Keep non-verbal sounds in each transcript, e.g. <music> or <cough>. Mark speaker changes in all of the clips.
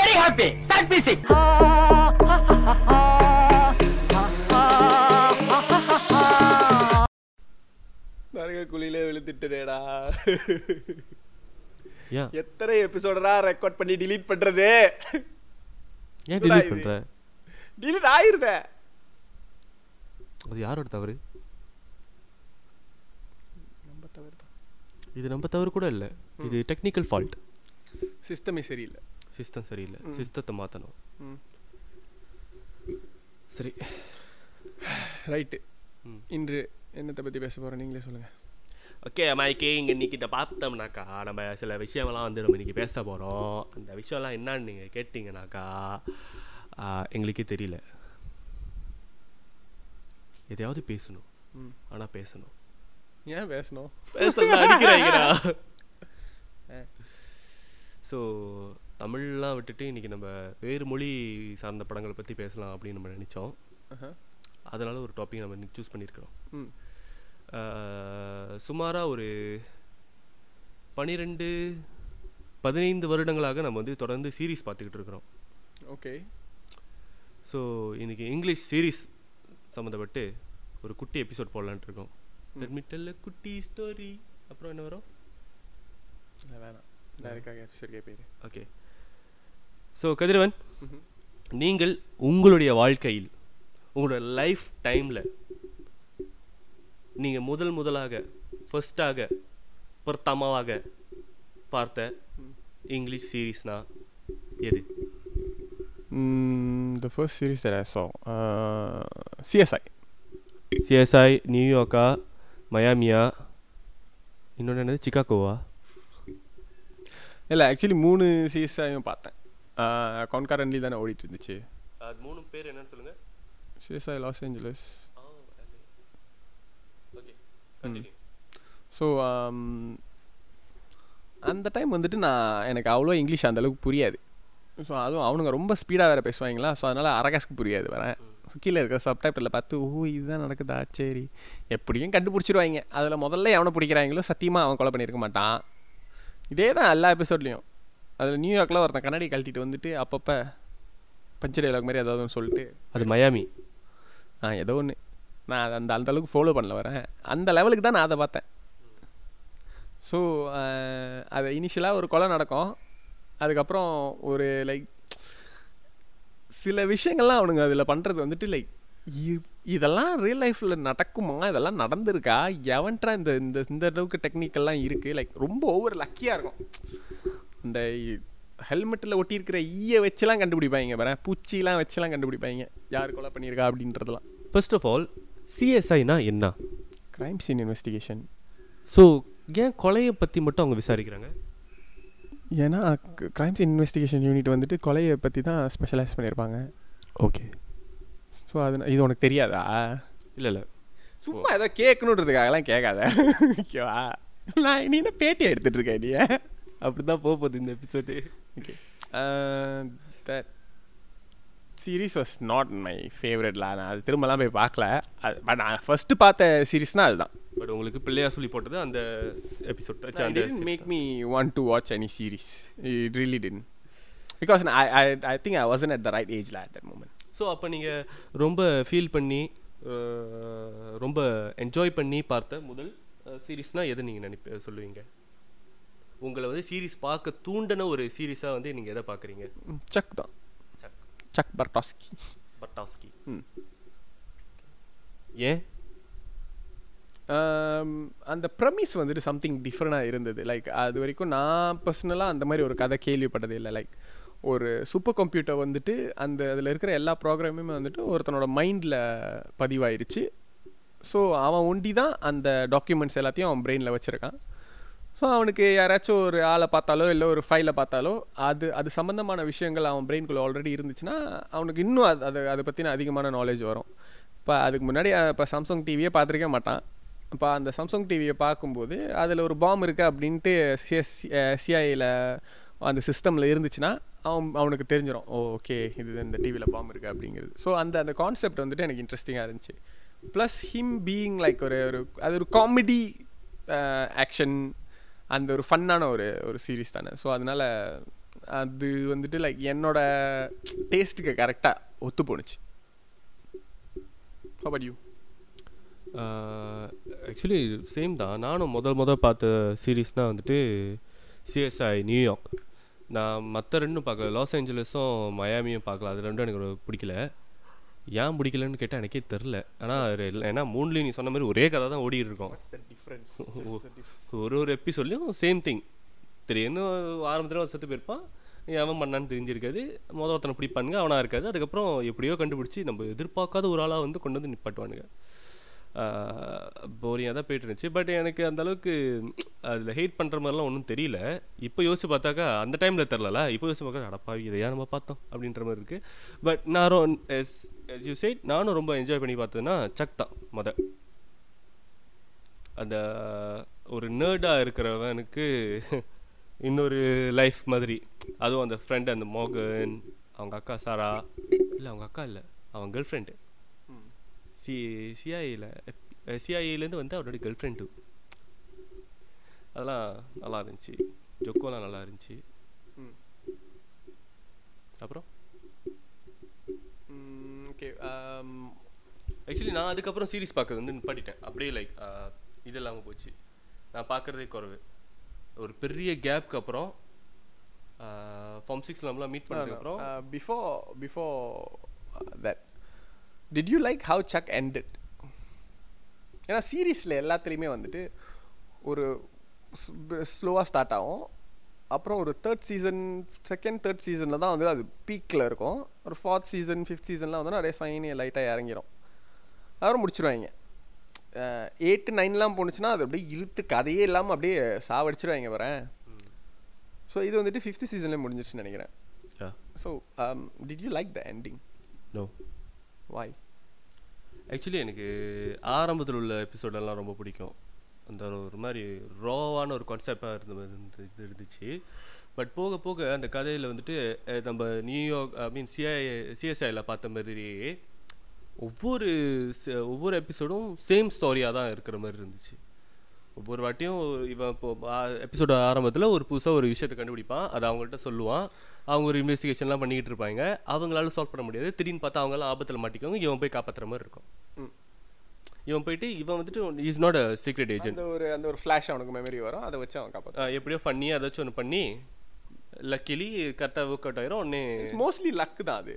Speaker 1: Very happy start music
Speaker 2: நரக குழியிலே விழுந்துட்டேடா எத்தனை எபிசோடரா record பண்ணி delete பண்றது?
Speaker 3: ஏன்
Speaker 2: இது?
Speaker 3: பண்ற?
Speaker 2: delete ஆயிருதே.
Speaker 3: அது யாரோட தவறு?
Speaker 2: நம்ம தவிர
Speaker 3: இது நம்ம தவறு கூட இல்லை. இது டெக்னிக்கல் ஃபால்ட்
Speaker 2: சிஸ்டமே சரியில்லை.
Speaker 3: சிஸ்டம் சரியில்லை. சிஸ்டத்தை மாற்றணும். சரி.
Speaker 2: ரைட்டு.
Speaker 3: ம்.
Speaker 2: இன்று என்னத்தை பத்தி பேச போறோம்? நீங்களே சொல்லுங்க.
Speaker 3: ஓகே மைக்கே இங்கே இன்னைக்கு இதை பார்த்தோம்னாக்கா நம்ம சில விஷயமெல்லாம் வந்து நம்ம இன்னைக்கு பேச போகிறோம் அந்த விஷயம்லாம் என்னன்னு நீங்கள் கேட்டிங்கனாக்கா எங்களுக்கே தெரியல. எதையாவது பேசணும். ஆனால் பேசணும்.
Speaker 2: ஏன் பேசணும்?
Speaker 3: பேசலாம் அடிக்கிறாங்கடா. ஸோ <laughs> தமிழ்லாம் விட்டுட்டு இன்னைக்கு நம்ம வேறு மொழி சார்ந்த படங்களை பற்றி பேசலாம் அப்படின்னு நம்ம நினச்சோம். அதனால ஒரு டாபிக் நம்ம சூஸ் பண்ணியிருக்கிறோம். சுமாராக ஒரு பனிரெண்டு பதினைந்து வருடங்களாக நம்ம வந்து தொடர்ந்து சீரிஸ் பார்த்துக்கிட்டு இருக்கிறோம்.
Speaker 2: ஓகே.
Speaker 3: ஸோ இன்னைக்கு இங்கிலீஷ் சீரிஸ் சம்மந்தப்பட்டு ஒரு குட்டி எபிசோட் போடலான்ட்டு இருக்கோம். லெட் குட்டி ஸ்டோரி அப்புறம் என்ன வரும்?
Speaker 2: வேணாம். டேரக்டாக எபிசோட் கேட்பீங்க
Speaker 3: ஓகே ஸோ கதிரவன் நீங்கள் உங்களுடைய வாழ்க்கையில் உங்களோட லைஃப் டைமில் நீங்கள் முதல் முதலாக ஃபர்ஸ்டாக பிரதமாவாக பார்த்த இங்கிலீஷ் சீரீஸ்னா எது?
Speaker 2: The first series that I saw CSI
Speaker 3: CSI நியூயார்க்கா மயாமியா இன்னொன்று என்னது? சிக்காகோவா
Speaker 2: இல்லை ஆக்சுவலி மூணு சிஎஸ்ஐயும் பார்த்தேன். கான்காரன்லி தானே ஓடிட்டு இருந்துச்சு
Speaker 3: அது மூணு பேர் என்னன்னு சொல்லுங்கள்
Speaker 2: சிஎஸ்ஐ லாஸ் ஏஞ்சலஸ் ஸோ அந்த டைம் வந்துட்டு நான் எனக்கு அவ்வளோ இங்கிலீஷ் அந்த அளவுக்கு புரியாது. ஸோ அதுவும் அவனுங்க ரொம்ப ஸ்பீடாக வேறு பேசுவாங்களா ஸோ அதனால் அரகாஸ்க்கு புரியாது வரேன் கீழே இருக்கிற சப்டைட்டில் பார்த்து ஓ இதுதான் நடக்குதா? சரி. எப்படியும் கண்டுபிடிச்சிருவாங்க அதில் முதல்ல எவனை பிடிக்கிறாங்களோ சத்தியமாக அவன் கொலை பண்ணியிருக்க மாட்டான். இதே தான் எல்லா எபிசோட்லேயும் அதில் நியூயார்க்கில் ஒருத்தன் கண்ணாடி கழட்டிட்டு வந்துட்டு அப்பப்போ பஞ்ச டைலாக் மாதிரி ஏதாவது சொல்லிட்டு
Speaker 3: அது மயாமி
Speaker 2: ஆ ஏதோ ஒன்று நான் அந்த அந்த அளவுக்கு ஃபாலோ பண்ணல வரேன். அந்த லெவலுக்கு தான் நான் அதை பார்த்தேன். ஸோ அது இனிஷியலாக ஒரு கொலை நடக்கும். அதுக்கப்புறம் ஒரு லைக் சில விஷயங்கள்லாம் அவனுங்க அதில் பண்ணுறது வந்துட்டு லைக் இதெல்லாம் ரியல் லைஃப்பில் நடக்குமா? இதெல்லாம் நடந்திருக்கா? எவன்ட்ரா இந்த இந்த இந்த அளவுக்கு டெக்னிக்கெல்லாம் இருக்குது லைக் ரொம்ப ஓவர் லக்கியாக இருக்கும். இந்த ஹெல்மெட்டில் ஒட்டியிருக்கிற ஈயை வச்சுலாம் கண்டுபிடிப்பாங்க. பாரு பூச்சிலாம் வச்சுலாம் கண்டுபிடிப்பாங்க. யார் கொலை பண்ணியிருக்கா அப்படின்றதெல்லாம்.
Speaker 3: ஃபர்ஸ்ட் ஆஃப் ஆல் சிஎஸ்ஐனா என்ன?
Speaker 2: கிரைம் சீன் இன்வெஸ்டிகேஷன்
Speaker 3: ஸோ ஏன் கொலையை பற்றி மட்டும் அவங்க விசாரிக்கிறாங்க?
Speaker 2: ஏன்னா கிரைம் சீன் இன்வெஸ்டிகேஷன் யூனிட் வந்துட்டு கொலையை பற்றி தான் ஸ்பெஷலைஸ் பண்ணியிருப்பாங்க.
Speaker 3: ஓகே
Speaker 2: ஸோ அது இது உனக்கு தெரியாதா?
Speaker 3: இல்லை இல்லை.
Speaker 2: சும்மா ஏதோ கேட்கணுன்றதுக்காகலாம் கேட்காத. <laughs> ஓகேவா நான் நீ என்ன பேட்டி எடுத்துட்டு இருக்கேன் நீ
Speaker 3: அப்படி தான் போக போகுது இந்த episode
Speaker 2: okay that series was not my ஃபேவரட்ல நான் அது திரும்பலாம் போய் பார்க்கல. அது பட் நான் ஃபஸ்ட்டு பார்த்த சீரீஸ்னால் அதுதான்.
Speaker 3: பட் உங்களுக்கு பிள்ளையார் சொல்லி போட்டது அந்த எபிசோட் அந்த
Speaker 2: make me want to watch any series it really did because I I I think I wasn't at the right ஏஜ்ல அட் தட் மூமெண்ட்
Speaker 3: ஸோ அப்போ நீங்கள் ரொம்ப ஃபீல் பண்ணி அஹ், ரொம்ப என்ஜாய் பண்ணி பார்த்த முதல் சீரீஸ்னால் எதை நீங்கள் நினைப்ப சொல்லுவீங்க? உங்களை வந்து சீரீஸ் பார்க்க தூண்டின ஒரு சீரீஸாக வந்து நீங்கள் எதை பார்க்குறீங்க?
Speaker 2: சக் தான்.
Speaker 3: சக்
Speaker 2: சக் பர்டாஸ்கி
Speaker 3: பட்டாஸ்கி
Speaker 2: ம்.
Speaker 3: ஏன்?
Speaker 2: அந்த ப்ரமிஸ் வந்துட்டு சம்திங் டிஃப்ரெண்டாக இருந்தது. லைக் அது வரைக்கும் நான் பர்சனலாக அந்த மாதிரி ஒரு கதை கேள்விப்பட்டதே இல்லை. லைக் ஒரு சூப்பர் கம்ப்யூட்டர் வந்துட்டு அந்த அதில் இருக்கிற எல்லா ப்ரோக்ராமுமே வந்துட்டு ஒருத்தனோட மைண்டில் பதிவாயிருச்சு. ஸோ அவன் ஒண்டி தான் அந்த டாக்குமெண்ட்ஸ் எல்லாத்தையும் அவன் பிரெயினில் வச்சுருக்கான். ஸோ அவனுக்கு யாராச்சும் ஒரு ஆளை பார்த்தாலோ இல்லை ஒரு ஃபைலை பார்த்தாலோ அது அது சம்மந்தமான விஷயங்கள் அவன் பிரெயின்குள்ளே ஆல்ரெடி இருந்துச்சுன்னா அவனுக்கு இன்னும் அது அது அதை பற்றின அதிகமான நாலேஜ் வரும். இப்போ அதுக்கு முன்னாடி இப்போ சாம்சங் டிவியே பார்த்துருக்க மாட்டான். இப்போ அந்த சாம்சங் டிவியை பார்க்கும்போது அதில் ஒரு பாம் இருக்குது அப்படின்ட்டு சிஎஸ் சிஐயில் அந்த சிஸ்டமில் இருந்துச்சுன்னா அவன் அவனுக்கு தெரிஞ்சிடும் ஓ ஓகே இது இந்த டிவியில் பாம் இருக்குது அப்படிங்கிறது. ஸோ அந்த அந்த கான்செப்ட் வந்துட்டு எனக்கு இன்ட்ரெஸ்டிங்காக இருந்துச்சு. ப்ளஸ் ஹிம் பீயிங் லைக் ஒரு ஒரு அது ஒரு காமெடி ஆக்ஷன் அந்த ஒரு ஃபன்னான ஒரு ஒரு சீரீஸ் தானே. ஸோ அதனால் அது வந்துட்டு லைக் என்னோட டேஸ்ட்டுக்கு கரெக்டாக ஒத்து போணுச்சு How about you?
Speaker 3: Actually same தான். நானும் முதல் முதல் பார்த்த சீரீஸ்னால் வந்துட்டு சிஎஸ்ஐ நியூயார்க் நான் மற்ற ரெண்டும் பார்க்கல. லாஸ் ஏஞ்சலஸும் மயாமியும் பார்க்கல. அது ரெண்டும் எனக்கு பிடிக்கல. ஏன் பிடிக்கலன்னு கேட்டால் எனக்கே தெரில ஆனால் ஏன்னா மூணுலேயும் நீ சொன்ன மாதிரி ஒரே கதை தான் ஓடிட்டு இருக்கோம். <laughs>
Speaker 2: ஸோ
Speaker 3: ஒரு ஒரு எபிசோட்லையும் சேம் திங் திடீர்னு ஆரம்பத்தில் ஒரு செத்து போயிருப்பான். அவன் பண்ணான்னு தெரிஞ்சிருக்காது. மொதல் ஒருத்தனை பிடிப்பானுங்க அவனாக இருக்காது. அதுக்கப்புறம் எப்படியோ கண்டுபிடிச்சி நம்ம எதிர்பார்க்காத ஒரு ஆளாக வந்து கொண்டு வந்து நிப்பாட்டுவானுங்க. போரியாக தான் போயிட்டு இருந்துச்சு. பட் எனக்கு அந்த அளவுக்கு அதில் ஹெயிட் பண்ணுற மாதிரிலாம் ஒன்றும் தெரியல. இப்போ யோசிச்சு பார்த்தாக்கா அந்த டைமில் தெரிலல. இப்போ யோசிச்சு பார்க்க அடப்பாவி இதையா நம்ம பார்த்தோம்? அப்படின்ற மாதிரி இருக்குது பட் நான் எஸ் யூ சைட் நானும் ரொம்ப என்ஜாய் பண்ணி பார்த்ததுன்னா சக் தான் மொதல். அந்த ஒரு நேர்டாக இருக்கிறவனுக்கு இன்னொரு லைஃப் மாதிரி. அதுவும் அந்த ஃப்ரெண்ட் அந்த மோகன் அவங்க அக்கா சாரா. இல்லை அவங்க அக்கா இல்லை அவன் கேர்ள் ஃப்ரெண்டு சி சிஐயில் சிஐஏலேருந்து வந்து அவரோட கேர்ள் ஃப்ரெண்டு அதெல்லாம் நல்லா இருந்துச்சு. ஜொக்கோலாம் நல்லா இருந்துச்சு. அப்புறம்?
Speaker 2: ஓகே
Speaker 3: ஆக்சுவலி நான் அதுக்கப்புறம் சீரிஸ் பார்க்கறது வந்து நிப்பாட்டிட்டேன். அப்படியே லைக் இது இல்லாமல் போச்சு. நான் பார்க்குறதே குறைவு. ஒரு பெரிய கேப்க்கு அப்புறம் ஃபார்ம் சிக்ஸ் நம்மளாம் மீட் பண்ணதுக்கப்புறம்
Speaker 2: before before that did you like how Chuck ended? ஏன்னா சீரீஸில் எல்லாத்துலேயுமே வந்துட்டு ஒரு ஸ்லோவாக ஸ்டார்ட் ஆகும். அப்புறம் ஒரு தேர்ட் சீசன் செகண்ட் தேர்ட் சீசனில் தான் வந்து அது பீக்கில் இருக்கும். ஒரு ஃபோர்த் சீசன் ஃபிஃப்த் சீசன்லாம் வந்து நிறைய ஃபைனி லைட்டாக இறங்கிரும். அப்புறம் முடிச்சிருவாங்க. எயிட்டு நைன்லாம் போணுச்சுன்னா அது அப்படியே இழுத்து கதையே இல்லாமல் அப்படியே சாவடிச்சிருவாங்க வரேன் ஸோ இது வந்துட்டு ஃபிஃப்த் சீசன்லேயே முடிஞ்சிருச்சுன்னு நினைக்கிறேன். So did you like the ending
Speaker 3: no
Speaker 2: way
Speaker 3: actually எனக்கு ஆரம்பத்தில் உள்ள எபிசோடெல்லாம் ரொம்ப பிடிக்கும். அந்த ஒரு மாதிரி ரோவான ஒரு கான்செப்டாக இருந்த மாதிரி இது இருந்துச்சு. பட் போக போக அந்த கதையில் வந்துட்டு நம்ம நியூயார்க் ஐ மீன் சிஐ சிஎஸ்ஐயில் பார்த்த மாதிரி ஒவ்வொரு ஒவ்வொரு எபிசோடும் சேம் ஸ்டோரியாக தான் இருக்கிற மாதிரி இருந்துச்சு. ஒவ்வொரு வாட்டியும் இவன் இப்போ எபிசோட ஆரம்பத்தில் ஒரு புதுசாக ஒரு விஷயத்தை கண்டுபிடிப்பான். அதை அவங்கள்ட்ட சொல்லுவான். அவங்க ஒரு இன்வெஸ்டிகேஷன்லாம் பண்ணிக்கிட்டு இருப்பாங்க. அவங்களால சால்வ் பண்ண முடியாது. திடீர்னு பார்த்தா அவங்களாம் ஆபத்தில் மாட்டிக்கோங்க இவன் போய் காப்பாற்றுற மாதிரி இருக்கும்.
Speaker 2: ம்.
Speaker 3: இவன் போயிட்டு இவன் வந்துட்டு is not a secret
Speaker 2: agent ஒரு அந்த ஒரு ஃப்ளாஷ் அவனுக்கு மெமரி வரும். அதை வச்சு அவன் காப்பாற்றான்
Speaker 3: எப்படியோ பண்ணி ஏதாச்சும் ஒன்று பண்ணி லக்கிலி கரெக்டாக ஒர்க் அவுட் ஆயிரும். உடனே
Speaker 2: மோஸ்ட்லி லக்கு தான் அது.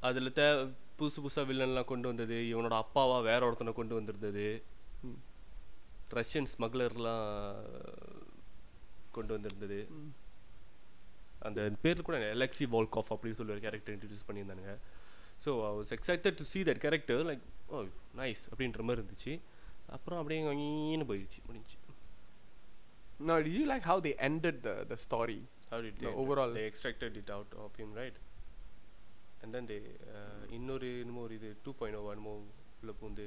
Speaker 3: அதில் தே புதுசு புதுசாக வில்லன்லாம் கொண்டு வந்தது இவனோட அப்பாவா வேற ஒருத்தனை கொண்டு வந்திருந்தது. ரஷ்யன் ஸ்மக்லர்லாம் கொண்டு வந்திருந்தது. அந்த பேர் கூட எலக்ஸி வால்காஃப் அப்படின்னு சொல்லி ஒரு character introduce பண்ணியிருந்தானுங்க. So I was excited to see that character like oh nice அப்படின்ற மாதிரி இருந்துச்சு. அப்புறம் அப்படியே ngீன்னு போயிடுச்சு முடிஞ்சு
Speaker 2: No, did you like how they ended the the story?
Speaker 3: How did
Speaker 2: The
Speaker 3: they
Speaker 2: overall-
Speaker 3: they extracted it out of him, right? And then they uh, இன்னொரு என்னமோ ஒரு இது டூ பாயிண்ட் ஓ என்னமோ உள்ள பூந்து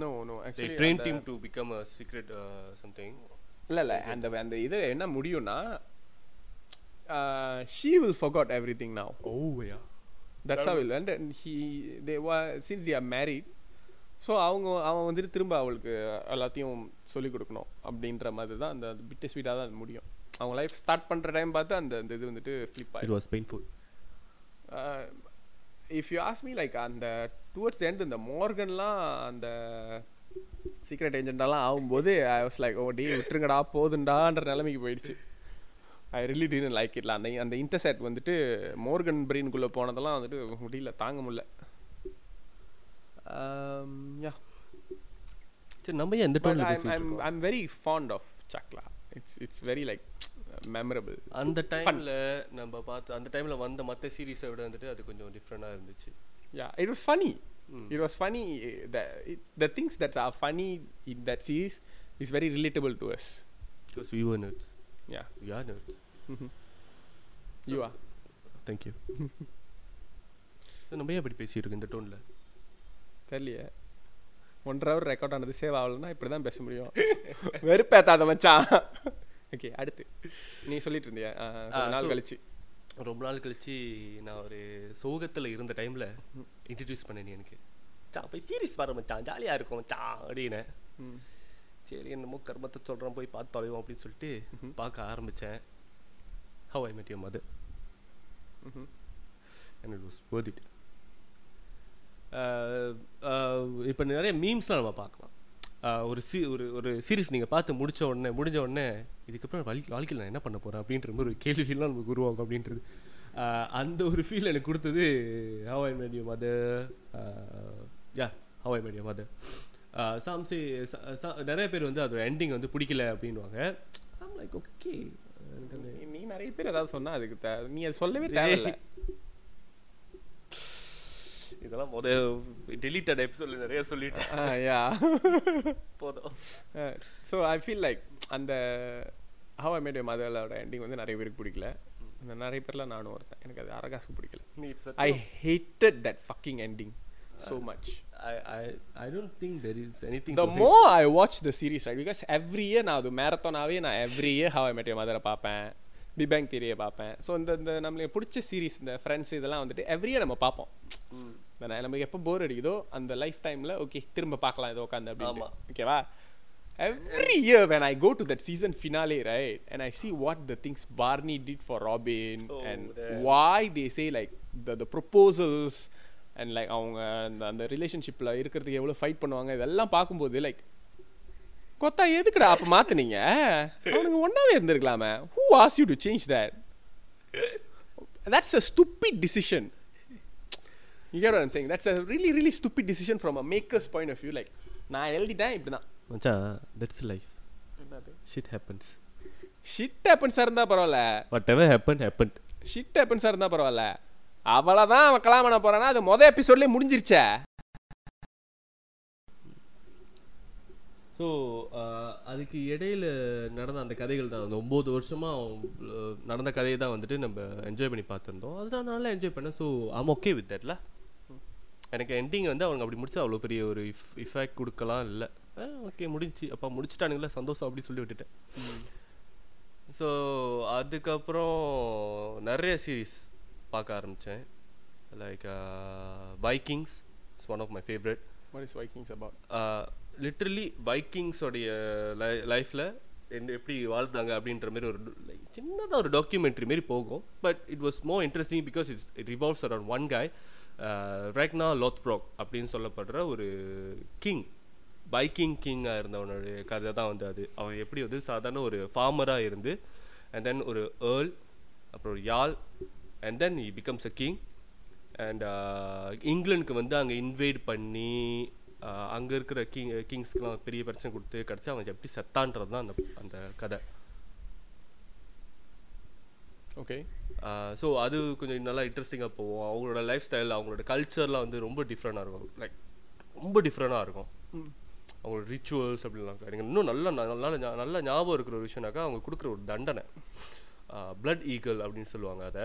Speaker 2: No, no.
Speaker 3: they
Speaker 2: Actually,
Speaker 3: trained
Speaker 2: அந்த-
Speaker 3: him to become a secret uh, something
Speaker 2: இல்ல இல்ல அந்த அந்த இது என்ன முடியும்னா she will forgot everything now.
Speaker 3: oh yeah
Speaker 2: That's how it and then he they were since they are married. So அவங்க அவன் வந்துட்டு திரும்ப அவளுக்கு எல்லாத்தையும் சொல்லிக் கொடுக்கணும் அப்படின்ற மாதிரி தான் அந்த பிட்டு ஸ்வீட்டாக தான் அது முடியும் அவங்க லைஃப் ஸ்டார்ட் பண்ணுற டைம் பார்த்து அந்த அந்த இது வந்துட்டு ஃப்ளிப்
Speaker 3: it
Speaker 2: ஆகிடும்
Speaker 3: was painful
Speaker 2: if you ask me like அந்த டுவர்ட்ஸ் எண்ட் இந்த மார்கன்லாம் அந்த சீக்ரெட் ஏஜென்டாலாம் ஆகும்போது ஐ வாஸ் லைக் ஓ டே விட்டுருங்கடா போதுண்டான்ற நிலைமைக்கு போயிடுச்சு. ஐ ரிலி டீன் லைக் இட்ல அந்த அந்த இன்டர்செட் வந்துட்டு மோர்கன் பிரெயின்குள்ளே போனதெல்லாம் வந்துட்டு முடியல தாங்க முடியல. யா
Speaker 3: சரி நம்ம ஏன் இந்த
Speaker 2: I'm very fond of சக்லா it's it's very like memorable
Speaker 3: அந்த டைம்ல நம்ம பார்த்து அந்த டைம்ல வந்த மத்த சீரிஸை விட வந்துட்டு அது கொஞ்சம் டிஃப்ரெண்டா இருந்துச்சு
Speaker 2: Yeah, it was funny.
Speaker 3: Mm.
Speaker 2: It was funny. eh, The it, the things that are funny in that series is very relatable to us.
Speaker 3: because we were nerds
Speaker 2: Yeah,
Speaker 3: we are nerds
Speaker 2: you are.
Speaker 3: thank you so நம்ம ஏன் அப்படி பேசிட்டு இருக்கோம் இந்த டோன்ல
Speaker 2: தெரியலையே ஒன்றரை hour record ஆனது save ஆகலைன்னா இப்படி தான் பேச முடியும் வெறுப்பேத்தாத மச்சான் ஓகே அடுத்து. நீ சொல்லிட்டு இருந்தியா? நாள் கழிச்சு.
Speaker 3: ரொம்ப நாள் கழிச்சு நான் ஒரு சோகத்தில் இருந்த டைமில் இன்ட்ரடியூஸ் பண்ண நீ எனக்கு. சா போய் சீரிஸ் வர மச்சான் ஜாலியாக இருக்கும். மச்சான் அப்படின்னு
Speaker 2: ம்.
Speaker 3: சரி என்னமோ கர்மத்தை சொல்கிறோம் போய் பார்த்து தொலைவோம் அப்படின்னு சொல்லிட்டு பார்க்க ஆரம்பித்தேன் how I met you mother and it was இப்போ நிறைய மீம்ஸ்லாம் நம்ம பார்க்கலாம். ஒரு சி ஒரு ஒரு சீரிஸ் நீங்கள் பார்த்து முடிச்ச உடனே முடிஞ்ச உடனே இதுக்கப்புறம் வாழ்க்கை வாழ்க்கையில் நான் என்ன பண்ண போகிறேன் அப்படின்ற மாதிரி ஒரு கேள்விலாம் நமக்கு உருவாகும் அப்படின்றது. அந்த ஒரு ஃபீல் எனக்கு கொடுத்தது how I made you mother yeah how I made you mother சாம்சி நிறைய பேர் வந்து அதோட எண்டிங் வந்து பிடிக்கல அப்படின்வாங்க லைக் ஓகே
Speaker 2: நீ- நிறைய பேர் ஏதாவது சொன்னா அதுக்கு நீ அது சொல்லவே தேவையில்ல. <laughs>
Speaker 3: இதெல்லாம் முத டெலிட்டட் எபிசோட்ல நிறைய சொல்லிட்டேன்.
Speaker 2: யா.
Speaker 3: போதும்.
Speaker 2: ஸோ ஐ ஃபீல் லைக் அந்த ஹவ் ஐ மேட் மதரோட எண்டிங் வந்து நிறைய பேருக்கு பிடிக்கல. நிறைய பேர்ல நானும் ஒருத்தன். எனக்கு அது அரகாசுக்கு பிடிக்கல. I hated that fucking ending so much.
Speaker 3: I, I, I don't think there is anything
Speaker 2: the more I watch the series right because every year நான் அது மேரத்தானாவே நான் every year how I met your mother பார்ப்பேன். Big bang தியரியை பார்ப்பேன். So இந்த இந்த நம்மளுக்கு பிடிச்ச சீரிஸ் இந்த ஃப்ரெண்ட்ஸ் இதெல்லாம் வந்துட்டு every year நம்ம பார்ப்போம். நமக்கு எப்போ போர் அடிக்குதோ அந்த லைஃப் டைமில் ஓகே திரும்ப பார்க்கலாம் இது உட்காந்து அப்படின்னு. ஓகேவா when I go to that season finale right and I see what the things Barney did for Robin
Speaker 3: Oh,
Speaker 2: and
Speaker 3: the-
Speaker 2: why they say like the the proposals and like அவங்க அந்த அந்த ரிலேஷன்ஷிப்பில் இருக்கிறதுக்கு எவ்வளோ ஃபைட் பண்ணுவாங்க இதெல்லாம் பார்க்கும்போது like கொத்தா எதுக்குடா அப்போ மாத்துனீங்க? அவனுங்க ஒன்றாவே இருந்திருக்கலாமே. Who ask you to change that that's a stupid decision. You get what I'm saying? That's a really really stupid decision from a maker's point of view. Like நான் எழுதிட்டேன் இப்படி தான்
Speaker 3: மச்சான் that's life shit happens
Speaker 2: shit ஹேப்பன்ஸாக இருந்தால் பரவாயில்ல.
Speaker 3: Whatever happen happen
Speaker 2: shit ஹேப்பன்ஸாக இருந்தால் பரவாயில்ல. அவ்வளோதான் அவன் கலாம் பண்ண போறானா அது மொதல் எபிசோட்லேயே முடிஞ்சிருச்சே.
Speaker 3: ஸோ அதுக்கு இடையில நடந்த அந்த கதைகள் தான். அந்த ஒம்பது வருஷமாக நடந்த கதையை தான் வந்துட்டு நம்ம என்ஜாய் பண்ணி பார்த்துருந்தோம். அதுதான் நல்லா என்ஜாய் பண்ணேன். ஸோ ஐம் ஓகே வித் தட்ல எனக்கு எண்டிங் வந்து அவங்க அப்படி முடிச்சா அவ்வளோ பெரிய ஒரு இஃப் இஃபெக்ட் கொடுக்கலாம் இல்லை. ஓகே முடிஞ்சு. அப்பா முடிச்சிட்டானுங்களே சந்தோஷம் அப்படி சொல்லி விட்டுட்டேன். ஸோ அதுக்கப்புறம் நிறைய சீரீஸ் பார்க்க ஆரம்பித்தேன் like Vikings it's one of my favourite
Speaker 2: what is Vikings about
Speaker 3: literally பைக்கிங்ஸோடைய லை லைஃப்பில் எப்படி வாழ்ந்தாங்க அப்படின்ற மாதிரி ஒரு லைக் சின்னதாக ஒரு டாக்குமெண்ட்ரி மாரி போகும். But it was more interesting because it's it revolves around one guy Ragnar Lothbrok அப்படின்னு சொல்லப்படுற ஒரு கிங் பைக்கிங் கிங்காக இருந்தவனுடைய கதை தான் வந்து அது. அவன் எப்படி வந்து சாதாரண ஒரு ஃபார்மராக இருந்து அண்ட் தென் ஒரு ஏர்ல் அப்புறம் ஒரு jarl and then he becomes a king and இங்கிலாந்துக்கு வந்து அங்கே இன்வைட் பண்ணி அங்கே இருக்கிற கிங் கிங்ஸ்க்கெலாம் பெரிய பிரச்சனை கொடுத்து கிடச்சி அவன் எப்படி செத்தான்றது தான் அந்த அந்த கதை.
Speaker 2: ஓகே
Speaker 3: ஸோ அது கொஞ்சம் நல்லா இன்ட்ரெஸ்டிங்காக போகும். அவங்களோட லைஃப் ஸ்டைல் அவங்களோட கல்ச்சர்லாம் வந்து ரொம்ப டிஃப்ரெண்டாக இருக்கும். லைக் ரொம்ப டிஃப்ரெண்டாக இருக்கும். அவங்களோட ரிச்சுவல்ஸ் அப்படிலாம் எனக்கு இன்னும் நல்லா நல்லா நல்லா ஞாபகம் இருக்கிற ஒரு விஷயம்னாக்கா அவங்க கொடுக்குற ஒரு தண்டனை. பிளட் ஈகல் அப்படின்னு சொல்லுவாங்க அதை.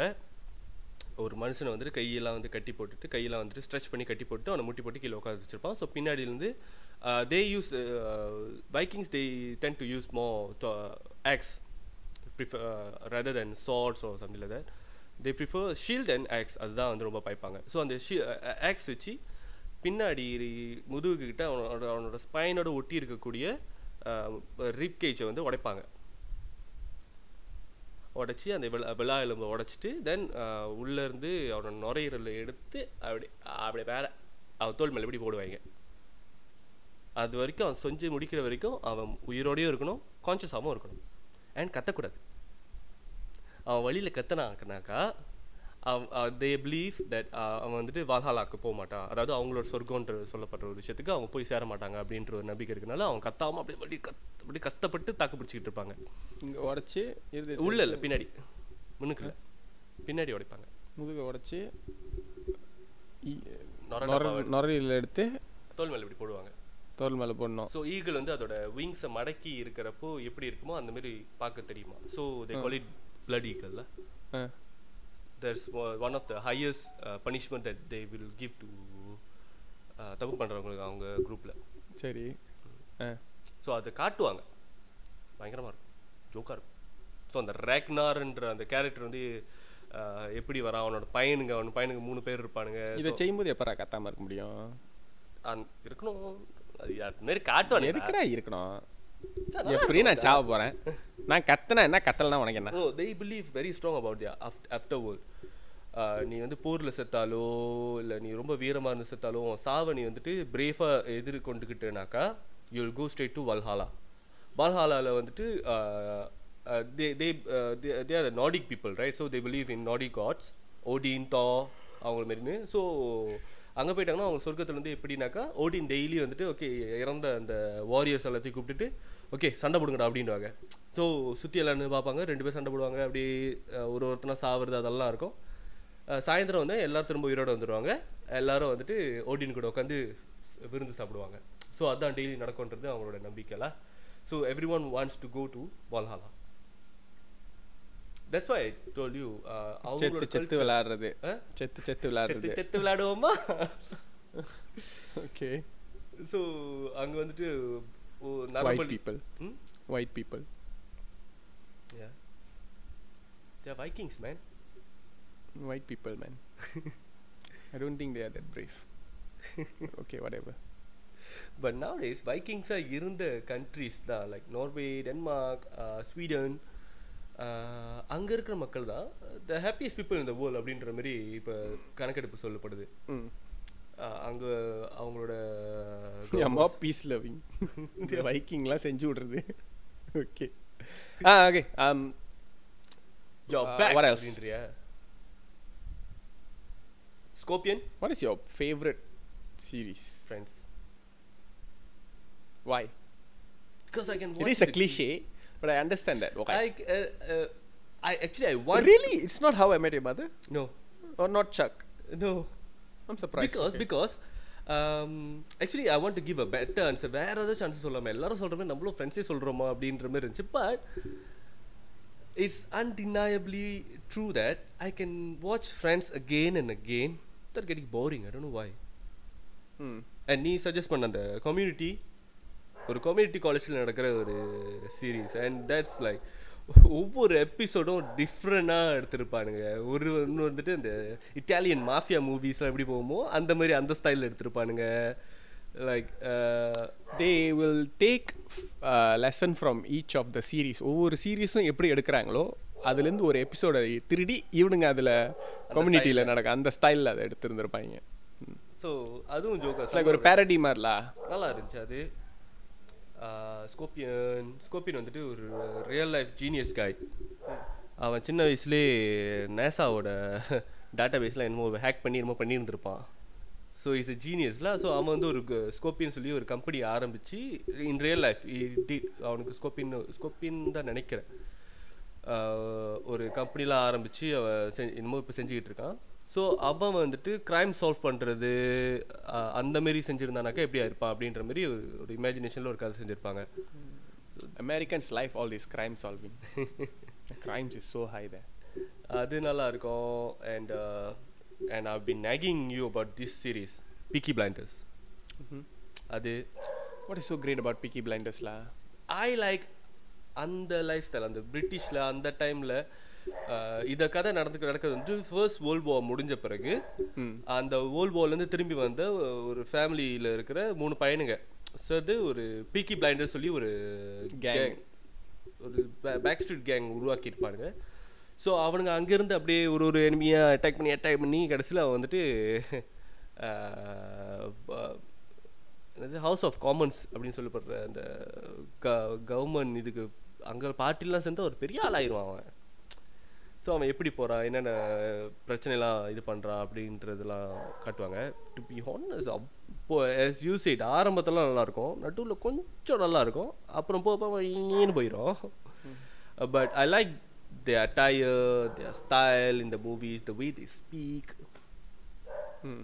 Speaker 3: ஒரு மனுஷனை வந்துட்டு கையெல்லாம் வந்து கட்டி போட்டுட்டு கையெல்லாம் வந்துட்டு ஸ்ட்ரெச் பண்ணி கட்டி போட்டு அவனை முட்டி போட்டு கீழே உட்காந்து வச்சிருப்பான். So பின்னாடியிலேருந்து they use Vikings they tend to use more axe prefer rather than swords or something like that they prefer shield and axe அதுதான் வந்து ரொம்ப பாய்ப்பாங்க. ஸோ அந்த ஷீ ஆக்ஸ் uh, uh, வச்சு பின்னாடி முதுகு கிட்ட அவனோட அவனோட ஸ்பைனோட ஒட்டி இருக்கக்கூடிய uh, ரிப்கேஜை வந்து உடைப்பாங்க. உடச்சி அந்த விழா விழா எலும்பை உடச்சிட்டு தென் உள்ளேருந்து அவனோட நுரையீரலை எடுத்து அப்படி அப்படி வேற அவன் தோல் மேலே எப்படி போடுவாங்க. அது வரைக்கும் அவன் செஞ்சு முடிக்கிற வரைக்கும் அவன் உயிரோடையும் இருக்கணும் கான்ஷியஸாகவும் இருக்கணும். அண்ட் கத்தக்கூடாது. அவன் வழியில் கத்தனாக்கனாக்கா தே பிலீவ் தட் அவன் வந்துட்டு வால்ஹாலாக்கு போக மாட்டான். அதாவது அவங்களோட சொர்க்கம்ன்ற சொல்லப்படுற ஒரு விஷயத்துக்கு அவங்க போய் சேர மாட்டாங்க அப்படின்ற ஒரு நம்பிக்கை இருக்கனால அவன் கத்தாமல் அப்படியே அப்படி கத் அப்படி கஷ்டப்பட்டு தாக்கு பிடிச்சிக்கிட்டு இருப்பாங்க.
Speaker 2: இங்கே உடச்சி
Speaker 3: உள்ள இல்லை பின்னாடி. முன்னுக்கு இல்லை பின்னாடி உடைப்பாங்க.
Speaker 2: முதுகை உடச்சி நுரையில் எடுத்து
Speaker 3: தோல் மேலே இப்படி போடுவாங்க.
Speaker 2: தோல் மேலே போடணும்.
Speaker 3: ஸோ ஈகிள் வந்து அதோட விங்ஸை மடக்கி இருக்கிறப்போ எப்படி இருக்குமோ அந்த மாதிரி பார்க்க தெரியுமா? So they call it blood ஈகிள்ல
Speaker 2: ஆ.
Speaker 3: There's o- one of the highest uh, punishment that they will give to uh, தப்பு பண்ணுறவங்களுக்கு அவங்க குரூப்பில்
Speaker 2: சரி.
Speaker 3: ஸோ அதை காட்டுவாங்க. பயங்கரமாக இருக்கும். ஜோக்காக இருக்கும். ஸோ அந்த ரேக்னார்ன்ற அந்த கேரக்டர் வந்து எப்படி வரான்? அவனோட பையனுங்க அவன் பையனுக்கு மூணு பேர் இருப்பானுங்க.
Speaker 2: இதை செய்யும்போது எப்பரா கத்தாம இருக்க முடியும்?
Speaker 3: இருக்கணும். மாரி காட்டுவானுங்க
Speaker 2: எதுக்குடா இருக்கணும்? எப்படி நான் சாவ போறேன். நான் கத்துனா என்ன? கத்தலைன்னா உனக்கு என்ன?
Speaker 3: Very strong about their aft- after world. ஆஹ் நீ வந்து போரில் செத்தாலோ இல்லை நீ ரொம்ப வீரமாக இருந்து செத்தாலோ சாவை நீ வந்துட்டு பிரேஃபாக எதிர்கொண்டுக்கிட்டேனாக்கா you will go straight to Valhalla வல்ஹாலாவில் வந்துட்டு they they they are Nordic people right so they believe in Nordic gods Odin தா அவங்கள மாரின்னு ஸோ அங்கே போயிட்டாங்கன்னா அவங்க சொர்க்கத்துலேருந்து எப்படின்னாக்கா ஓடின் டெய்லி வந்துட்டு ஓகே இறந்த அந்த வாரியர்ஸ் எல்லாத்தையும் கூப்பிட்டுட்டு ஓகே சண்டை போடுங்கடா அப்படின்வாங்க ஸோ சுற்றி எல்லாருந்து பார்ப்பாங்க ரெண்டு பேர் சண்டை போடுவாங்க அப்படி ஒரு ஒருத்தனா சாவுறது அதெல்லாம் இருக்கும். சாயந்தரம் வந்து எல்லோரும் திரும்ப உயிரோட வந்துடுவாங்க எல்லாரும் வந்துட்டு ஓடின் கூட உட்காந்து விருந்து சாப்பிடுவாங்க. ஸோ அதான் டெய்லி நடக்கும்ன்றது அவங்களோட நம்பிக்கைல. So every one wants to go to Valhalla that's why told you அவங்களோட
Speaker 2: செத்து விளையாடுறது? செத்து செத்து விளையாடுறது
Speaker 3: செத்து விளையாடுவோமா
Speaker 2: ஓகே <laughs>
Speaker 3: ஸோ அங்கே வந்துட்டு normal
Speaker 2: people white people
Speaker 3: Yeah. They're Vikings, man.
Speaker 2: White people man I don't think they are that brave okay whatever
Speaker 3: But nowadays, Vikings are இருந்த countries தான். லைக் நார்வே டென்மார்க் ஸ்வீடன் அங்கே இருக்கிற மக்கள் தான் the happiest people இந்த world அப்படின்ற மாதிரி இப்போ கணக்கெடுப்பு சொல்லப்படுது. அங்க அவங்களோட
Speaker 2: அம்மா பீஸ் லவிங் இந்த <laughs> வைக்கிங்லாம் செஞ்சு விடுறது. Okay ah okay?
Speaker 3: அப்படின்றியா? Scorpion
Speaker 2: what is your favorite series?
Speaker 3: Friends
Speaker 2: why?
Speaker 3: Because I can
Speaker 2: it is a cliche. But i understand that why
Speaker 3: I, uh, uh, I actually I want
Speaker 2: really? It's not how i met your mother?
Speaker 3: No.
Speaker 2: Or not chuck?
Speaker 3: No.
Speaker 2: I'm surprised
Speaker 3: because
Speaker 2: okay.
Speaker 3: Because actually I want to give a better answer வேற ஏதாவது chance சொல்லாம எல்லாரும் சொல்ற மாதிரி நம்மளும் ஃப்ரெண்ட்ஸே சொல்றோமா அப்படின்ற மாதிரி இருந்துச்சு. But it's undeniably true that I can watch Friends again and again that getting boring I don't know why
Speaker 2: hmm.
Speaker 3: And நீ சஜஸ்ட் பண்ண அந்த கம்யூனிட்டி ஒரு கம்யூனிட்டி காலேஜில் நடக்கிற ஒரு சீரீஸ் அண்ட் தட்ஸ் லைக் ஒவ்வொரு எபிசோடும் டிஃப்ரெண்டாக எடுத்திருப்பானுங்க. ஒரு ஒன்று வந்துட்டு இந்த இட்டாலியன் மாஃபியா மூவிஸ்லாம் எப்படி போகுமோ அந்த மாதிரி அந்த ஸ்டைலில் எடுத்திருப்பானுங்க. Like
Speaker 2: they will take uh, lesson from each of the series. ஒவ்வொரு சீரீஸும் எப்படி எடுக்கிறாங்களோ அதுலேருந்து ஒரு எபிசோட திருடி இவனுங்க அதில் கம்யூனிட்டியில் நடக்க அந்த ஸ்டைலில் அதை எடுத்திருந்திருப்பாங்க.
Speaker 3: ஸோ அதுவும்
Speaker 2: இட்ஸ் லைக்
Speaker 3: ஜோக்கா
Speaker 2: ஒரு பேரடி மாதிரிலா.
Speaker 3: நல்லா இருந்துச்சு அது. ஸ்கோப்பியன் ஸ்கோப்பியன் வந்துட்டு ஒரு ரியல் லைஃப் ஜீனியஸ் காய் அவன் சின்ன வயசுலேயே நேசாவோட டேட்டா பேஸில் என்னமோ ஹேக் பண்ணி என்னமோ பண்ணியிருந்திருப்பான். ஸோ இஸ் எ ஜீனியஸ்ல ஸோ அவன் வந்து ஒரு ஸ்கோப்பியன் சொல்லி ஒரு கம்பெனி ஆரம்பித்து இன் ரியல் லைஃப் அவனுக்கு ஸ்கோப்பின் ஸ்கோப்பின் தான் நினைக்கிறேன். ஒரு கம்பெனிலாம் ஆரம்பித்து அவன் செ என்னமோ இப்போ செஞ்சுக்கிட்டு இருக்கான். ஸோ அவன் வந்துட்டு க்ரைம் சால்வ் பண்ணுறது அந்த மாரி செஞ்சுருந்தானாக்கா எப்படியா இருப்பான் அப்படின்ற மாதிரி ஒரு- இமேஜினேஷனில் ஒரு கதை செஞ்சுருப்பாங்க.
Speaker 2: Americans life all this crime solving crimes is so high there.
Speaker 3: அது நல்லா இருக்கும் and and I been nagging you about this series Peaky Blinders அது
Speaker 2: what is so great about peaky blinders la
Speaker 3: I like அந்த lifestyle அந்த பிரிட்டிஷில் அந்த டைமில் இத கதை நடந்து நடக்கிறது வந்து ஃபர்ஸ்ட் வேர்ல்ட் வார் முடிஞ்ச பிறகு அந்த வேர்ல்ட் வார்லேருந்து திரும்பி வந்த ஒரு ஃபேமிலியில் இருக்கிற மூணு பையனுங்க. சேர்ந்து ஒரு பீக்கி பிளைண்டர் சொல்லி ஒரு. கேங் ஒரு பேக் ஸ்ட்ரீட் கேங் உருவாக்கியிருப்பானுங்க. ஸோ அவனுங்க அங்கேருந்து அப்படியே ஒரு ஒரு எனிமியாக அட்டாக் பண்ணி அட்டாக் பண்ணி கடைசியில் அவன் வந்துட்டு என்னது? ஹவுஸ் ஆஃப் காமன்ஸ் அப்படின்னு சொல்லப்படுற அந்த க கவர்மெண்ட் இதுக்கு அங்கே பார்ட்டிலாம் சேர்ந்து ஒரு பெரிய ஆள் ஆயிடுவான் அவன். ஸோ அவன் எப்படி போகிறான் என்னென்ன பிரச்சனைலாம் இது பண்ணுறான் அப்படின்றதெல்லாம் காட்டுவாங்க. டு பி ஹானஸ் அப்போ you said ஆரம்பத்துலாம் நல்லாயிருக்கும். நடுவில் கொஞ்சம் நல்லா இருக்கும் அப்புறம் போக இங்கேன்னு போயிடும். But I like the attire their style the way they speak.
Speaker 2: Hmm.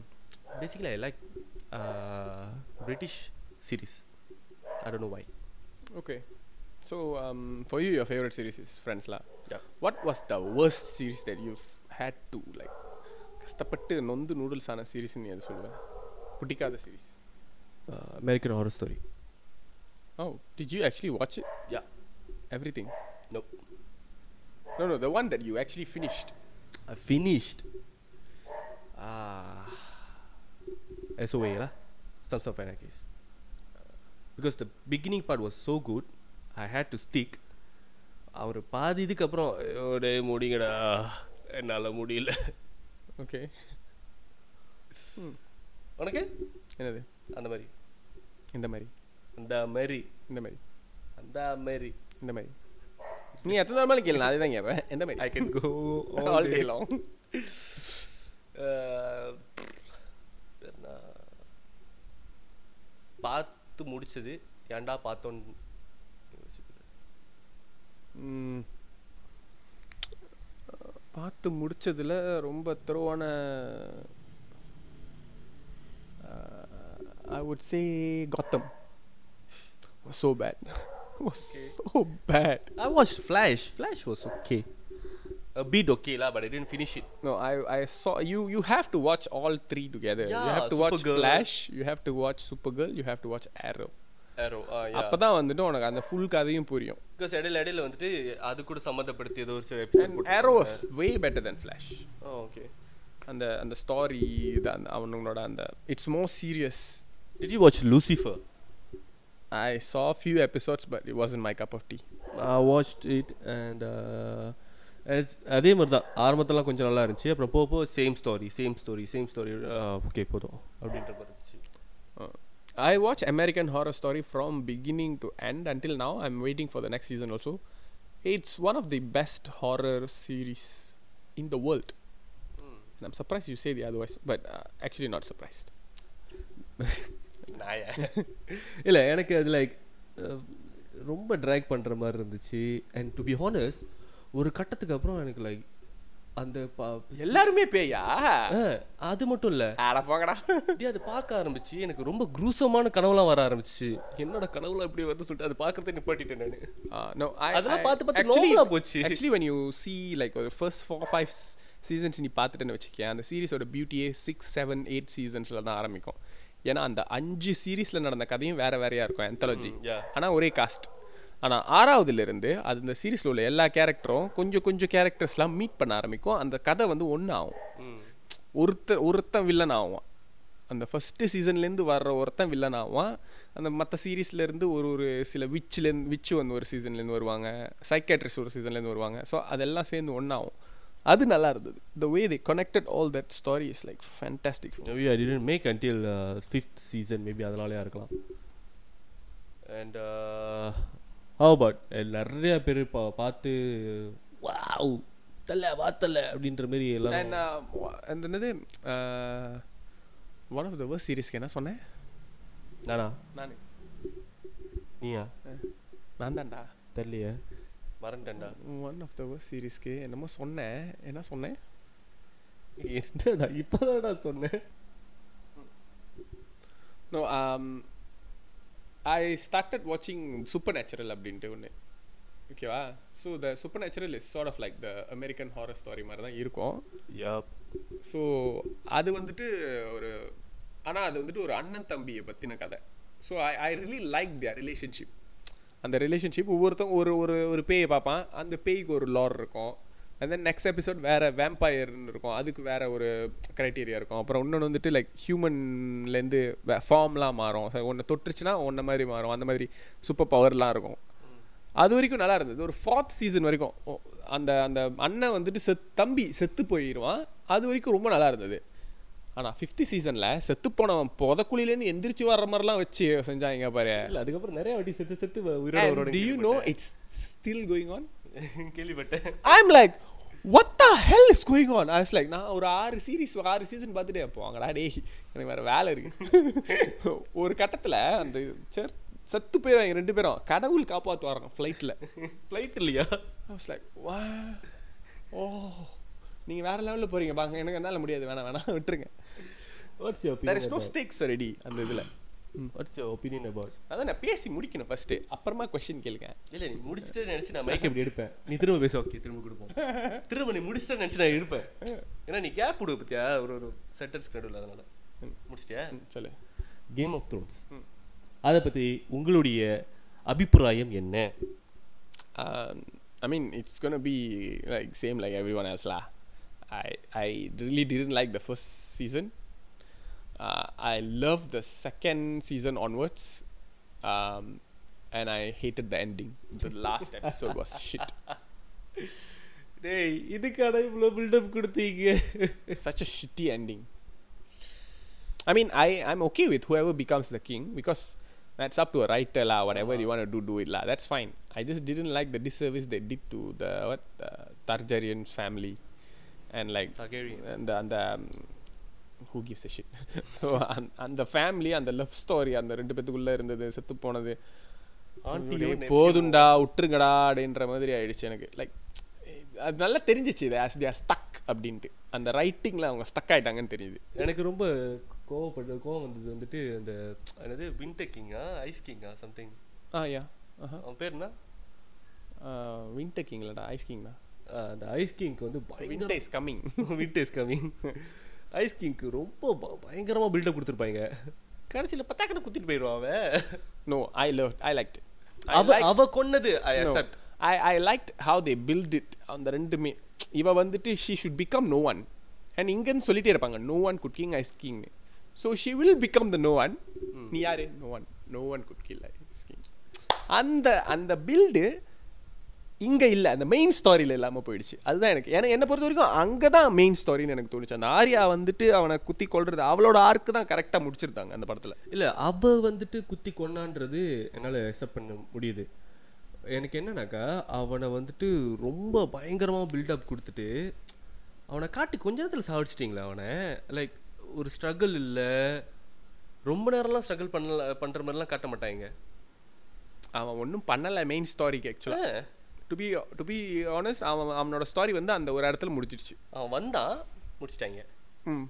Speaker 3: basically i like uh, british series. I don't know why.
Speaker 2: Okay. So um, for you your favorite series is friends la
Speaker 3: yeah
Speaker 2: what was the worst series that you've had to like கஷ்டப்பட்டு நொந்து noodles ஆன series நீ அது சொல்லுவேன் பிடிக்காத series
Speaker 3: uh, american horror story
Speaker 2: oh did you actually watch it
Speaker 3: yeah
Speaker 2: everything
Speaker 3: nope
Speaker 2: no no the one that you actually finished
Speaker 3: i finished ah SOA lah Sons of Anarchy because the beginning part was so good I hate to stick அவர் பாதி இதுக்கு அப்புறம் டே முடிங்கடா. என்னால் முடியல.
Speaker 2: Okay
Speaker 3: உனக்கு?
Speaker 2: என்னது?
Speaker 3: அந்த மாதிரி.
Speaker 2: இந்த மாதிரி.
Speaker 3: அந்த மாதிரி.
Speaker 2: இந்த மாதிரி.
Speaker 3: அந்த மாதிரி.
Speaker 2: இந்த மாதிரி. நீ எத்தனை நாள் கேளு நான் அதே தான் கேட்பேன் எந்த மாதிரி?
Speaker 3: I can go
Speaker 2: all day long
Speaker 3: பார்த்து முடிச்சது. ஏன்டா பார்த்தோன்னு.
Speaker 2: பார்த்து முடிச்சதுல ரொம்ப த்ரோவான I would say gotham was so bad was <laughs> so bad
Speaker 3: I watched Flash. Flash was okay. A bit okay lah, but I didn't finish it.
Speaker 2: no i i saw you you have to watch all three together you
Speaker 3: Yeah,
Speaker 2: have to watch
Speaker 3: Supergirl.
Speaker 2: flash you have to watch supergirl you have to watch arrow
Speaker 3: Arrow. Ah, yeah.
Speaker 2: அப்பதான் வந்துட்டு உனக்கு அந்த full கதையும் புரியும்.
Speaker 3: Because இடையில இடையில வந்துட்டு அது கூட சம்மந்தப்படுத்தி ஏதோ ஒரு சில
Speaker 2: episode was way better than flash.
Speaker 3: Oh, okay.
Speaker 2: அந்த அந்த ஸ்டாரி அந்த அவனுங்களோட அந்த it's more serious
Speaker 3: Did you watch Lucifer?
Speaker 2: I saw a few episodes, but it wasn't my cup of tea.
Speaker 3: I watched it and uh, as அதே மாதிரி தான். ஆரம்பத்தெல்லாம் கொஞ்சம் நல்லா இருந்துச்சு. அப்புறம் போக போக same story same story same story okay போதும். அப்படின்ற மாதிரி இருந்துச்சு.
Speaker 2: I watch American Horror Story from beginning to end until now. I'm waiting for the next season also. It's one of the best horror series in the world. And I'm surprised you say the otherwise, but uh, actually not surprised.
Speaker 3: இல்லை எனக்கு அது like ரொம்ப track பண்ணுற மாதிரி இருந்துச்சு and to be honest ஒரு கட்டத்துக்கு அப்புறம் எனக்கு லைக் அந்த
Speaker 2: எல்லாருமே பேயா?
Speaker 3: அது மட்டும் இல்லை.
Speaker 2: போங்கடா.
Speaker 3: அது பார்க்க ஆரம்பிச்சு. எனக்கு ரொம்ப குரூசமான கனவுலாம் வர ஆரம்பிச்சு என்னோட கனவுலாம் இப்படி வந்து சொல்லிட்டு அது பார்க்கறதே நிப்பாட்டிட்டேன் நான். அதெல்லாம் பார்த்து பார்த்து ஆ போச்சு.
Speaker 2: actually when you see like the first four five s- seasons நீ பார்த்துட்டேன்னு வச்சுக்கேன் அந்த சீரிஸோட பியூட்டியே சிக்ஸ் செவன் எயிட் சீசன்ஸில் தான் ஆரம்பிக்கும். ஏன்னா அந்த அஞ்சு சீரீஸில் நடந்த கதையும் வேற வேறையா இருக்கும்
Speaker 3: yeah.
Speaker 2: ஆனால் ஒரே காஸ்ட் ஆனால் ஆறாவதுலேருந்து அது இந்த சீரிஸில் உள்ள எல்லா கேரக்டரும் கொஞ்சம் கொஞ்சம் கேரக்டர்ஸ்லாம் மீட் பண்ண ஆரம்பிக்கும். அந்த கதை வந்து ஒன்று ஆகும் ஒருத்தர் ஒருத்தன் வில்லன் ஆகும் அந்த ஃபஸ்ட்டு சீசன்லேருந்து வர்ற ஒருத்தன் வில்லன் ஆவான். அந்த மற்ற சீரீஸ்லேருந்து ஒரு ஒரு சில விட்ச்லேருந்து விச்சு வந்து ஒரு சீசன்லேருந்து வருவாங்க. சைக்காட்ரிஸ்ட் ஒரு சீசன்லேருந்து வருவாங்க. ஸோ அதெல்லாம் சேர்ந்து ஒன்றாகும் அது நல்லா இருந்தது. The way they connected all that story is like fantastic
Speaker 3: maybe I didn't make until fifth season maybe அதனாலேயா இருக்கலாம். அண்ட் ஹவ் பட் நிறைய பேர் பா பார்த்து வாவ் தல்ல வாத்தல்ல அப்படின்ற மாதிரி எல்லாம்
Speaker 2: அந்த என்னது ஒன் ஆஃப் த வர்ஸ் சீரீஸ்க்கு என்ன சொன்னேன்?
Speaker 3: நானா?
Speaker 2: நான்.
Speaker 3: நீயா?
Speaker 2: நான் தான்டா.
Speaker 3: தெரியலையே மறந்துட்டேன்டா.
Speaker 2: ஒன் ஆஃப் த வர்ஸ் சீரீஸ்க்கு என்னமோ சொன்னேன். என்ன சொன்னேன்?
Speaker 3: என்னடா இப்போதான்டா சொன்னேன்.
Speaker 2: நோ ஐ ஸ்டார்டட் வாட்சிங் சூப்பர் நேச்சுரல் அப்படின்ட்டு ஒன்று ஓகேவா so the supernatural is sort of like the American horror story மாதிரி தான் இருக்கும். ஸோ அது வந்துட்டு ஒரு ஆனால் அது வந்துட்டு ஒரு அண்ணன் தம்பியை பற்றின கதை. So I I really like their relationship அந்த ரிலேஷன்ஷிப் ஒவ்வொருத்தன் ஒரு ஒரு ஒரு பேயை பார்ப்பான். அந்த பேய்க்கு ஒரு லார் இருக்கும். அண்ட் தென் நெக்ஸ்ட் எபிசோட் வேறு வேம்பயர்னு இருக்கும். அதுக்கு வேறு ஒரு க்ரைட்டீரியா இருக்கும். அப்புறம் இன்னொன்று வந்துட்டு லைக் ஹியூமன்லேருந்து ஃபார்ம்லாம் மாறும். ஒன்று தொட்டுருச்சுன்னா ஒன்றை மாதிரி மாறும். அந்த மாதிரி சூப்பர் பவர்லாம் இருக்கும். அது வரைக்கும் நல்லா இருந்தது. ஒரு ஃபோர்த் சீசன் வரைக்கும். அந்த அந்த அண்ணன் வந்துட்டு செத் தம்பி செத்து போயிடுவான் அது வரைக்கும் ரொம்ப நல்லா இருந்தது. ஆனால் ஃபிஃப்த்து சீசனில் செத்து போனவன் புதக்குழிலேருந்து எந்திரிச்சு வர்ற மாதிரிலாம் வச்சு செஞ்சாங்க பாரு.
Speaker 3: இல்ல அதுக்கப்புறம் நிறைய வாட்டி செத்து செத்து உயிரோட
Speaker 2: you know it's still going on
Speaker 3: கேள்விப்பட்டேன்.
Speaker 2: I'm like what the hell is going on I like நான் ஒரு ஆறு சீரிஸ் ஆறு சீசன் பார்த்துட்டே போவாங்கடா டேய் எனக்கு வேறு வேலை இருக்கு. <laughs> ஒரு கட்டத்தில் அந்த சர் செத்து போயிடுவாங்க ரெண்டு பேரும். கடவுள் காப்பாற்றுவாராங்க ஃப்ளைட்டில்
Speaker 3: ஃப்ளைட் இல்லையா?
Speaker 2: I was like, வா ஓ நீங்கள் வேற லெவலில் போறீங்க. பாங்க எனக்கு என்னால் முடியாது. வேணாம் வேணாம் விட்டுருங்க.
Speaker 3: What's
Speaker 2: your there
Speaker 3: is
Speaker 2: no stakes ready அந்த இதில்.
Speaker 3: வாட்ஸ் யுவர் ஒப்பீனியன் அபவுட்
Speaker 2: அதான் நான் பேசி முடிக்கணும் ஃபர்ஸ்ட் அப்புறமா கொஸ்டின் கேளுங்க.
Speaker 3: இல்ல நீ முடிச்சிட்டு நினைச்சு நான் மைக் <laughs> இப்படி எடுப்பேன். நீ திரும்ப பேச. ஓகே திரும்ப கொடுப்போம். <laughs> திரும்ப நீ முடிச்சிட்டு நினைச்சு நான் எடுப்பேன். ஏன்னா நீ கேப் விடுவ பத்தியா? ஒரு ஒரு சென்டென்ஸ் நடுவில் அதனால. முடிச்சிட்டியா?
Speaker 2: சொல்லு.
Speaker 3: கேம் ஆஃப் த்ரோன்ஸ் அதை பத்தி உங்களுடைய அபிப்பிராயம் என்ன?
Speaker 2: I mean, it's gonna be like same like everyone else lah. I I really didn't like the first season. Uh, I loved the second season onwards. Um, and I hated the ending. The last episode was shit.
Speaker 3: டேய் இதுக்கான இவ்வளோ build up கொடுத்தீங்க
Speaker 2: Such a shitty ending. I mean, I I'm okay with whoever becomes the king because that's up to a writer lah. Whatever you want to do, do it lah. That's fine. I just didn't like the disservice they did to the what the Targaryen family, and like
Speaker 3: Targaryen.
Speaker 2: and the, and the who gives a shit. <laughs> so and, and the family and the love story அந்த ரெண்டு பேத்துக்குள்ள இருந்தது செத்து போனது. போதுண்டா விட்டுருங்கடா அப்படின்ற மாதிரி ஆயிடுச்சு எனக்கு. லைக் அது நல்லா தெரிஞ்சிச்சு இது ஆஸ் தேர் ஸ்டக் அப்படின்ட்டு. அந்த ரைட்டிங்கில் அவங்க ஸ்டக் ஆயிட்டாங்கன்னு தெரியுது.
Speaker 3: எனக்கு ரொம்ப கோவப்பட்ட கோவம் வந்தது வந்துட்டு அந்த என்னது வின்டர் கிங்கா ஐஸ் கிங்கா சம்திங்
Speaker 2: ஆ யா ஆஹா
Speaker 3: அவன் பேர் என்ன
Speaker 2: வின்டர் கிங்லடா ஐஸ் கிங் தான்
Speaker 3: ஆ, அந்த ஐஸ் கிங்க்கு வந்து
Speaker 2: winter is coming
Speaker 3: winter is coming ice கிங்க்கு ரொம்ப ப- பயங்கரமா பில்டப் கொடுத்துருப்பாங்க. கடைசியில் பத்தாக்கடை குத்திட்டு போயிடுவான் அவன்.
Speaker 2: No I love I like
Speaker 3: அவ அவ கொன்னது.
Speaker 2: I.
Speaker 3: Accept
Speaker 2: I, I liked how they build it. அந்த ரெண்டுமே இவ வந்துட்டு she should become no one. And இங்கன்னு சொல்லிட்டே இருப்பாங்க no one could king ice king so she will become the no one. நீ யாரு? No one. No one could kill ice king அந்த அந்த பில்டு இங்க இல்ல அந்த மெயின் ஸ்டாரியில இல்லாம போயிடுச்சு. அதுதான் எனக்கு. ஏன்னா என்ன பொறுத்த வரைக்கும் அங்க தான் மெயின் ஸ்டாரின்னு எனக்கு தோணுச்சு. அந்த ஆர்யா வந்துட்டு அவனை குத்தி கொள்றது அவளோட ஆர்க்கு தான் கரெக்டா முடிச்சிருந்தாங்க அந்த படத்துல.
Speaker 3: இல்ல அவ வந்துட்டு குத்தி கொன்னான்றது என்னால அக்செப்ட் பண்ண முடியுது. எனக்கு என்னன்னாக்கா அவனை வந்துட்டு ரொம்ப பயங்கரமா பில்டப் கொடுத்துட்டு அவனை காட்டி கொஞ்ச நேரத்தில் சாவடிச்சிட்டிங்களா அவனை. லைக் ஒரு ஸ்ட்ரகிள் இல்லை. ரொம்ப நேரம்லாம் ஸ்ட்ரகிள் பண்ணல பண்ற மாதிரிலாம் காட்ட மாட்டாங்க.
Speaker 2: அவன் ஒன்றும் பண்ணல main ஸ்டாரிக்கு actually to be to be honest அவன் அவனோட ஸ்டாரி வந்து அந்த ஒரு இடத்துல முடிச்சிடுச்சு
Speaker 3: அவன் வந்தான் முடிச்சிட்டாங்க.
Speaker 2: ம்.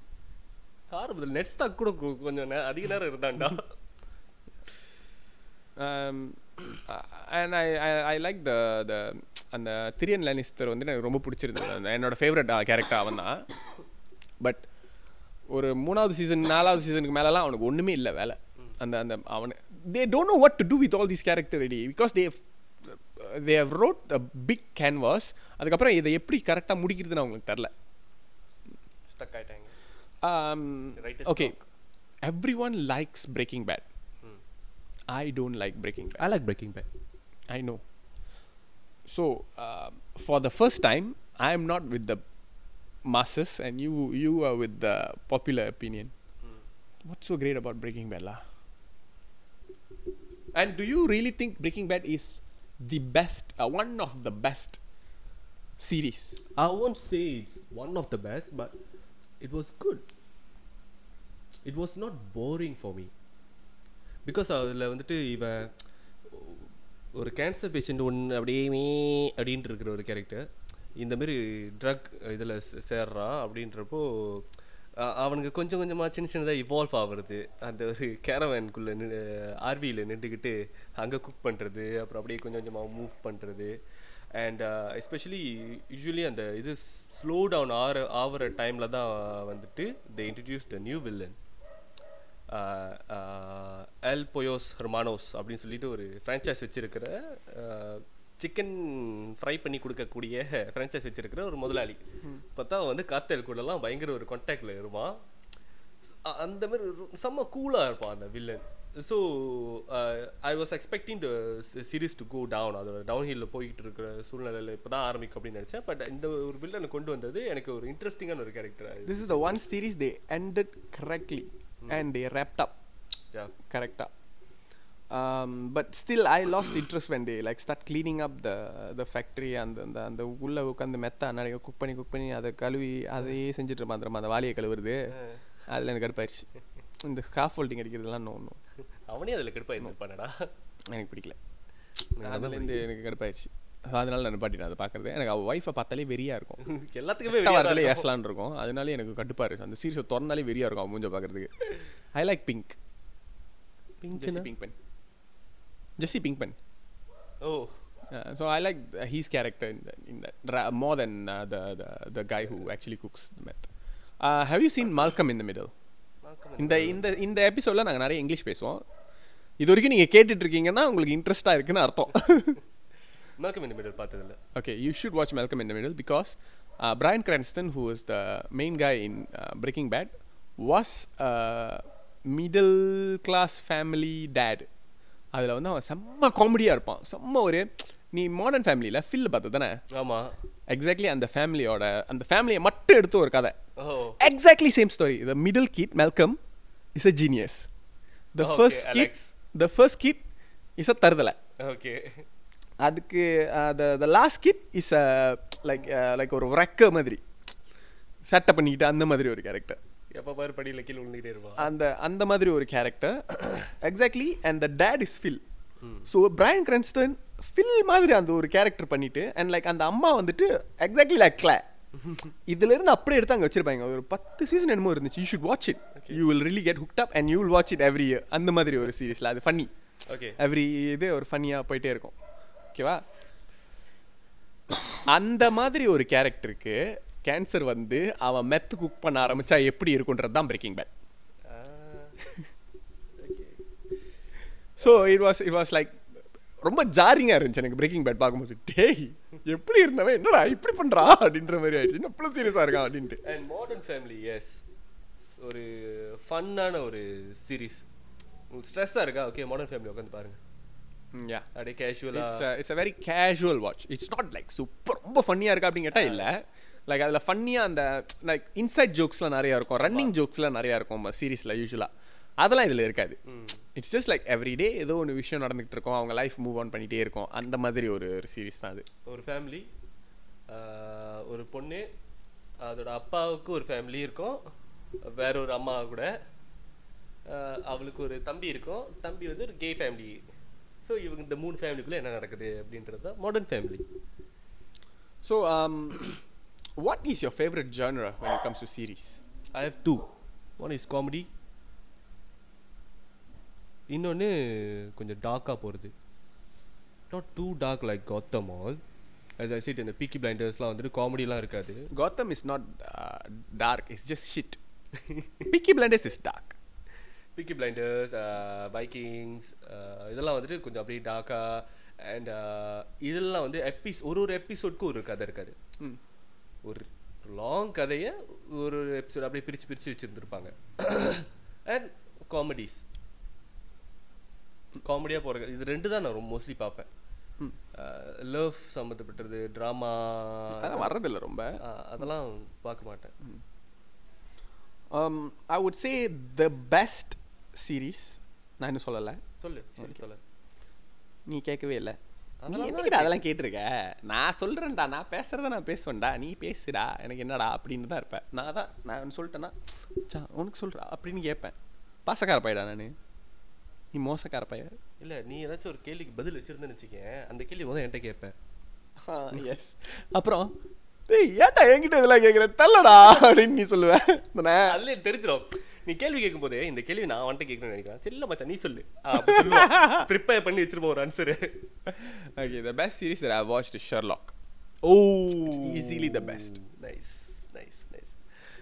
Speaker 3: ஆரம்பத்தில் நெட் ஸ்டாக் கூட கொஞ்சம் அதிக நேரம் இருந்தான்டா.
Speaker 2: Um, and I, I, I like the the அந்த திரியன் லேனிஸ்டர் வந்து எனக்கு ரொம்ப பிடிச்சிருந்தது. என்னோட ஃபேவரட் கேரக்டர் அவன் தான். பட் ஒரு மூணாவது சீசன் நாலாவது சீசனுக்கு மேலலாம் அவனுக்கு ஒன்றுமே இல்லை வேலை. அந்த அந்த அவனு they don't know what to do with all these character ready because they they have wrote a big canvas அதுக்கப்புறம் இதை எப்படி கரெக்டாக முடிக்கிறதுன்னு அவங்களுக்கு தெரில
Speaker 3: ஸ்டக் ஆயிட்டாங்க
Speaker 2: Um,
Speaker 3: Writer's
Speaker 2: okay, everyone likes Breaking Bad. I don't like Breaking Bad.
Speaker 3: I like Breaking Bad
Speaker 2: I know. So, um for the first time, I am not with the masses, and you you are with the popular opinion. What's so great about Breaking Bad, lah? And do you really think Breaking Bad is the best, uh, one of the best series?
Speaker 3: I won't say it's one of the best, but it was good. It was not boring for me. Because அதில் வந்துட்டு இவன் ஒரு cancer patient ஒன்று அப்படியே மே அப்படின்ட்டு இருக்கிற ஒரு character இந்த மாதிரி ட்ரக் இதில் சேர்றான் அப்படின்றப்போ அ- அவனுக்கு கொஞ்சம் கொஞ்சமாக சின்ன சின்னதாக இவால்வ் ஆகுறது. அந்த ஒரு கேரவேனுக்குள்ளே நின்று ஆர்வியில் நின்றுக்கிட்டு அங்கே குக் பண்ணுறது அப்புறம் அப்படியே கொஞ்சம் கொஞ்சமாக மூவ் பண்ணுறது அண்ட் எஸ்பெஷலி யூஸ்வலி அந்த இது ஸ்லோ டவுன் ஆகிற ஆகிற டைமில் தான் வந்துட்டு they introduce the new villain El Pollos Hermanos அப்படின்னு சொல்லிட்டு ஒரு ஃப்ரான்ச்சைஸ் வச்சுருக்கிற சிக்கன் ஃப்ரை பண்ணி கொடுக்கக்கூடிய ஃப்ரான்ச்சைஸ் வச்சிருக்கிற ஒரு முதலாளி. பார்த்தா அவன் வந்து கார்த்தல் கூடலாம் பயங்கர ஒரு கான்டாக்டில் இருப்பான் அந்த மாதிரி செம்ம கூலாக இருப்பான் அந்த villain so I was expecting the series to go down அது டவுன் ஹில்லில் போய்கிட்டு இருக்கிற சூழ்நிலையில் இப்போ தான் ஆரம்பிக்கும் அப்படின்னு நினச்சேன். பட் இந்த ஒரு வில்லனை கொண்டு வந்தது எனக்கு ஒரு இன்ட்ரெஸ்டிங்கான ஒரு character
Speaker 2: This is the one series they ended correctly and they wrapped up.
Speaker 3: Yeah
Speaker 2: correct up. Um, but still, I lost interest when they like start cleaning up the the factory and அந்த அந்த உள்ள உட்காந்து மெத்த நிறைய cook பண்ணி cook பண்ணி அதை கழுவி அதையே செஞ்சுட்டு இருப்பான் அந்த வாளியை கழுவுறது. அதில் எனக்கு கடுப்பாயிருச்சு. இந்த ஸ்காஃப் ஹோல்டிங் அடிக்கிறதுலாம் நோ நோ
Speaker 3: அவனே அதில் கடுப்பாக இருந்திருப்பானடா.
Speaker 2: எனக்கு பிடிக்கல. அதுலேருந்து எனக்கு கடுப்பாயிருச்சு. அதனால நான் பாட்டி அதை பார்க்குறது. எனக்கு அவள் ஒய்ஃபை பார்த்தாலே வெறியா இருக்கும். <laughs>
Speaker 3: எல்லாத்துக்குமே இருக்கும்.
Speaker 2: ஏசலான் இருக்கும். அதனால எனக்கு கடுப்பா இருக்கு அந்த சீரிஸை திறந்தாலே வெறியா இருக்கும் அவன் மூஞ்ச பார்க்கறதுக்கு. I like pink Jesse Pinkman Jessie pink pen
Speaker 3: oh
Speaker 2: so I like th- his character in that, in that ra- more than uh, the, the the guy who actually cooks the meth. Uh, have you seen Malcolm in the Middle? இந்த இந்த இந்த எபிசோடில் நாங்கள் நிறைய English பேசுவோம் இது வரைக்கும் நீங்கள் கேட்டுட்டு இருக்கீங்கன்னா உங்களுக்கு இன்ட்ரெஸ்டாக இருக்குன்னு அர்த்தம்
Speaker 3: மேல்கம் இந்த மிடில் பார்த்ததில்ல
Speaker 2: Okay, you should watch Malcolm in the Middle because uh, Brian Cranston, who is the main guy in uh, Breaking Bad, was a அதில் வந்து அவன் செம்ம காமெடியாக இருப்பான். செம்ம ஒரு நீ மாடர்ன் ஃபேமிலியில் ஃபில் பார்த்து தானே
Speaker 3: ஆமா.
Speaker 2: எக்ஸாக்ட்லி அந்த ஃபேமிலியோட அந்த ஃபேமிலியை மட்டும் எடுத்து ஒரு கதை. Exactly same story the middle kid Malcolm is a
Speaker 3: genius
Speaker 2: the first
Speaker 3: kid.
Speaker 2: The first kid is a தருதலை
Speaker 3: okay
Speaker 2: அதுக்கு the last kid is a like like ஒரு ரெக்க மாதிரி. சட்டை பண்ணிக்கிட்டு அந்த மாதிரி ஒரு கேரக்டர்
Speaker 3: எப்ப பாரு படியில கீழே விழுந்துட்டே இருப்பான்
Speaker 2: அந்த அந்த மாதிரி ஒரு character exactly and the dad is Phil so Bryan Cranston Phil மாதிரி அந்த ஒரு கேரக்டர் பண்ணிட்டு அண்ட் லைக் அந்த அம்மா வந்துட்டு எக்ஸாக்ட்லி லைக் கிளா இதுல இருந்து அப்படியே எடுத்து அங்க வச்சிருப்பாங்க. ஒரு பத்து சீசன் என்னமோ இருந்துச்சு. You should watch it you will really get hooked up and you will watch it every year அந்த மாதிரி ஒரு சீரீஸ்ல அது ஃபன்னி
Speaker 3: ஓகே
Speaker 2: எவ்ரி இது ஒரு ஃபன்னியாக போயிட்டே இருக்கும். ஓகேவா அந்த மாதிரி ஒரு கேரக்டருக்கு கேன்சர் வந்து அவன் மெத்து குக் பண்ண ஆரம்பிச்சா எப்படி இருக்குன்றது தான் Breaking Bad so it was it was like ரொம்ப ஜாரிங்காக இருந்துச்சு எனக்கு பிரேக்கிங் பேட் பார்க்கும்போது. டேய் எப்படி இருந்தவன்? என்னடா இப்படி பண்ணுறா அப்படின்ற மாதிரி ஆயிடுச்சு. இவ்வளோ சீரியஸாக இருக்கான் அப்படின்ட்டு.
Speaker 3: அண்ட் மாடர்ன் ஃபேமிலி எஸ் ஒரு ஃபன்னான ஒரு சீரிஸ் உங்களுக்கு ஸ்ட்ரெஸ்ஸாக இருக்கா? ஓகே மாடர்ன் ஃபேமிலி உட்காந்து பாருங்க.
Speaker 2: யா
Speaker 3: அப்படியே கேஷுவலாக
Speaker 2: it's it's a very casual watch it's not like super ரொம்ப ஃபன்னியாக இருக்கா அப்படின்னு கேட்டால் இல்லை. லைக் அதில் ஃபன்னியாக அந்த லைக் இன்சைட் ஜோக்ஸ்லாம் நிறையா இருக்கும். ரன்னிங் ஜோக்ஸ்லாம் நிறையா இருக்கும் சீரீஸில் யூஸ்வலாக அதெல்லாம் இதில் இருக்காது. இட்ஸ் ஜஸ்ட் லைக் எவ்ரிடே ஏதோ ஒன்று விஷயம் நடந்துகிட்டு இருக்கும். அவங்க லைஃப் மூவ் ஆன் பண்ணிகிட்டே இருக்கும். அந்த மாதிரி ஒரு ஒரு சீரீஸ் தான் அது.
Speaker 3: ஒரு ஃபேமிலி ஒரு பொண்ணு அதோட அப்பாவுக்கு ஒரு ஃபேமிலி இருக்கும். வேற ஒரு அம்மா கூட. அவளுக்கு ஒரு தம்பி இருக்கும். தம்பி வந்து ஒரு கே ஃபேமிலி ஸோ இவங்க இந்த மூணு ஃபேமிலிக்குள்ளே என்ன நடக்குது அப்படின்றது தான் Modern Family
Speaker 2: so what is your favourite genre when it comes to series?
Speaker 3: I have two one is comedy இன்னொன்று கொஞ்சம் டார்க்காக போகிறது not too dark like Gotham all as I said இந்த பீக்கி பிளைண்டர்ஸ்லாம் வந்துட்டு காமெடிலாம் இருக்காது.
Speaker 2: Is not uh, dark. It's just shit. <laughs> Peaky Blinders is dark.
Speaker 3: Peaky Blinders Vikings இதெல்லாம் வந்துட்டு கொஞ்சம் அப்படியே டார்க்காக அண்ட் இதெல்லாம் வந்து எபிஸ் ஒரு ஒரு எபிசோட்க்கு ஒரு கதை இருக்காது. ஒரு லாங் கதையை ஒரு எபிசோட் அப்படியே பிரித்து பிரித்து வச்சுருந்துருப்பாங்க. அண்ட் காமெடிஸ் காமெடியாக போகிற இது ரெண்டு தான் நான் ரொம்ப மோஸ்ட்லி பார்ப்பேன். லவ் சம்மந்தப்பட்டது ட்ராமா
Speaker 2: அதான் வர்றதில்ல ரொம்ப.
Speaker 3: அதெல்லாம் பார்க்க மாட்டேன்.
Speaker 2: I would say the best series நான் இன்னும் சொல்லலை.
Speaker 3: சொல்லு சொல்லு சொல்லு.
Speaker 2: நீ கேட்கவே இல்லை.
Speaker 3: அதெல்லாம்
Speaker 2: கேட்டிருக்க? நான் சொல்கிறேன்டா நான் பேசுகிறத நான் பேசுவேன்டா. நீ பேசுடா. எனக்கு என்னடா அப்படின்னு தான் இருப்பேன். நான் தான் நான் சொல்லிட்டேன்னா உனக்கு சொல்கிறா அப்படின்னு கேட்பேன். பாசக்கார பையடா நான். நீ மோசக்கார பைய.
Speaker 3: இல்லை நீ ஏதாச்சும் ஒரு கேள்விக்கு பதில் வச்சிருந்தேன்னு வச்சுக்கேன். அந்த கேள்வி முதல் என்கிட்ட கேட்பேன்.
Speaker 2: எஸ் அப்புறம் ஏன்டா என்கிட்ட இதெல்லாம் கேட்குற தள்ளடா அப்படின்னு நீ சொல்லுவேன் தானே
Speaker 3: அதுல எனக்கு தெரிஞ்சிடும் நீ கேள்வி கேட்கும் போதே இந்த கேள்வி நான் வந்துட்டு கேட்கணும்னு நினைக்கிறேன். சரி இல்லை மச்சான் நீ சொல்லு. ப்ரிப்பேர் <laughs> பண்ணி வச்சிருப்போம் ஒரு
Speaker 2: answer best series that I've watched is Sherlock.
Speaker 3: Oh
Speaker 2: easily the best.
Speaker 3: Nice nice nice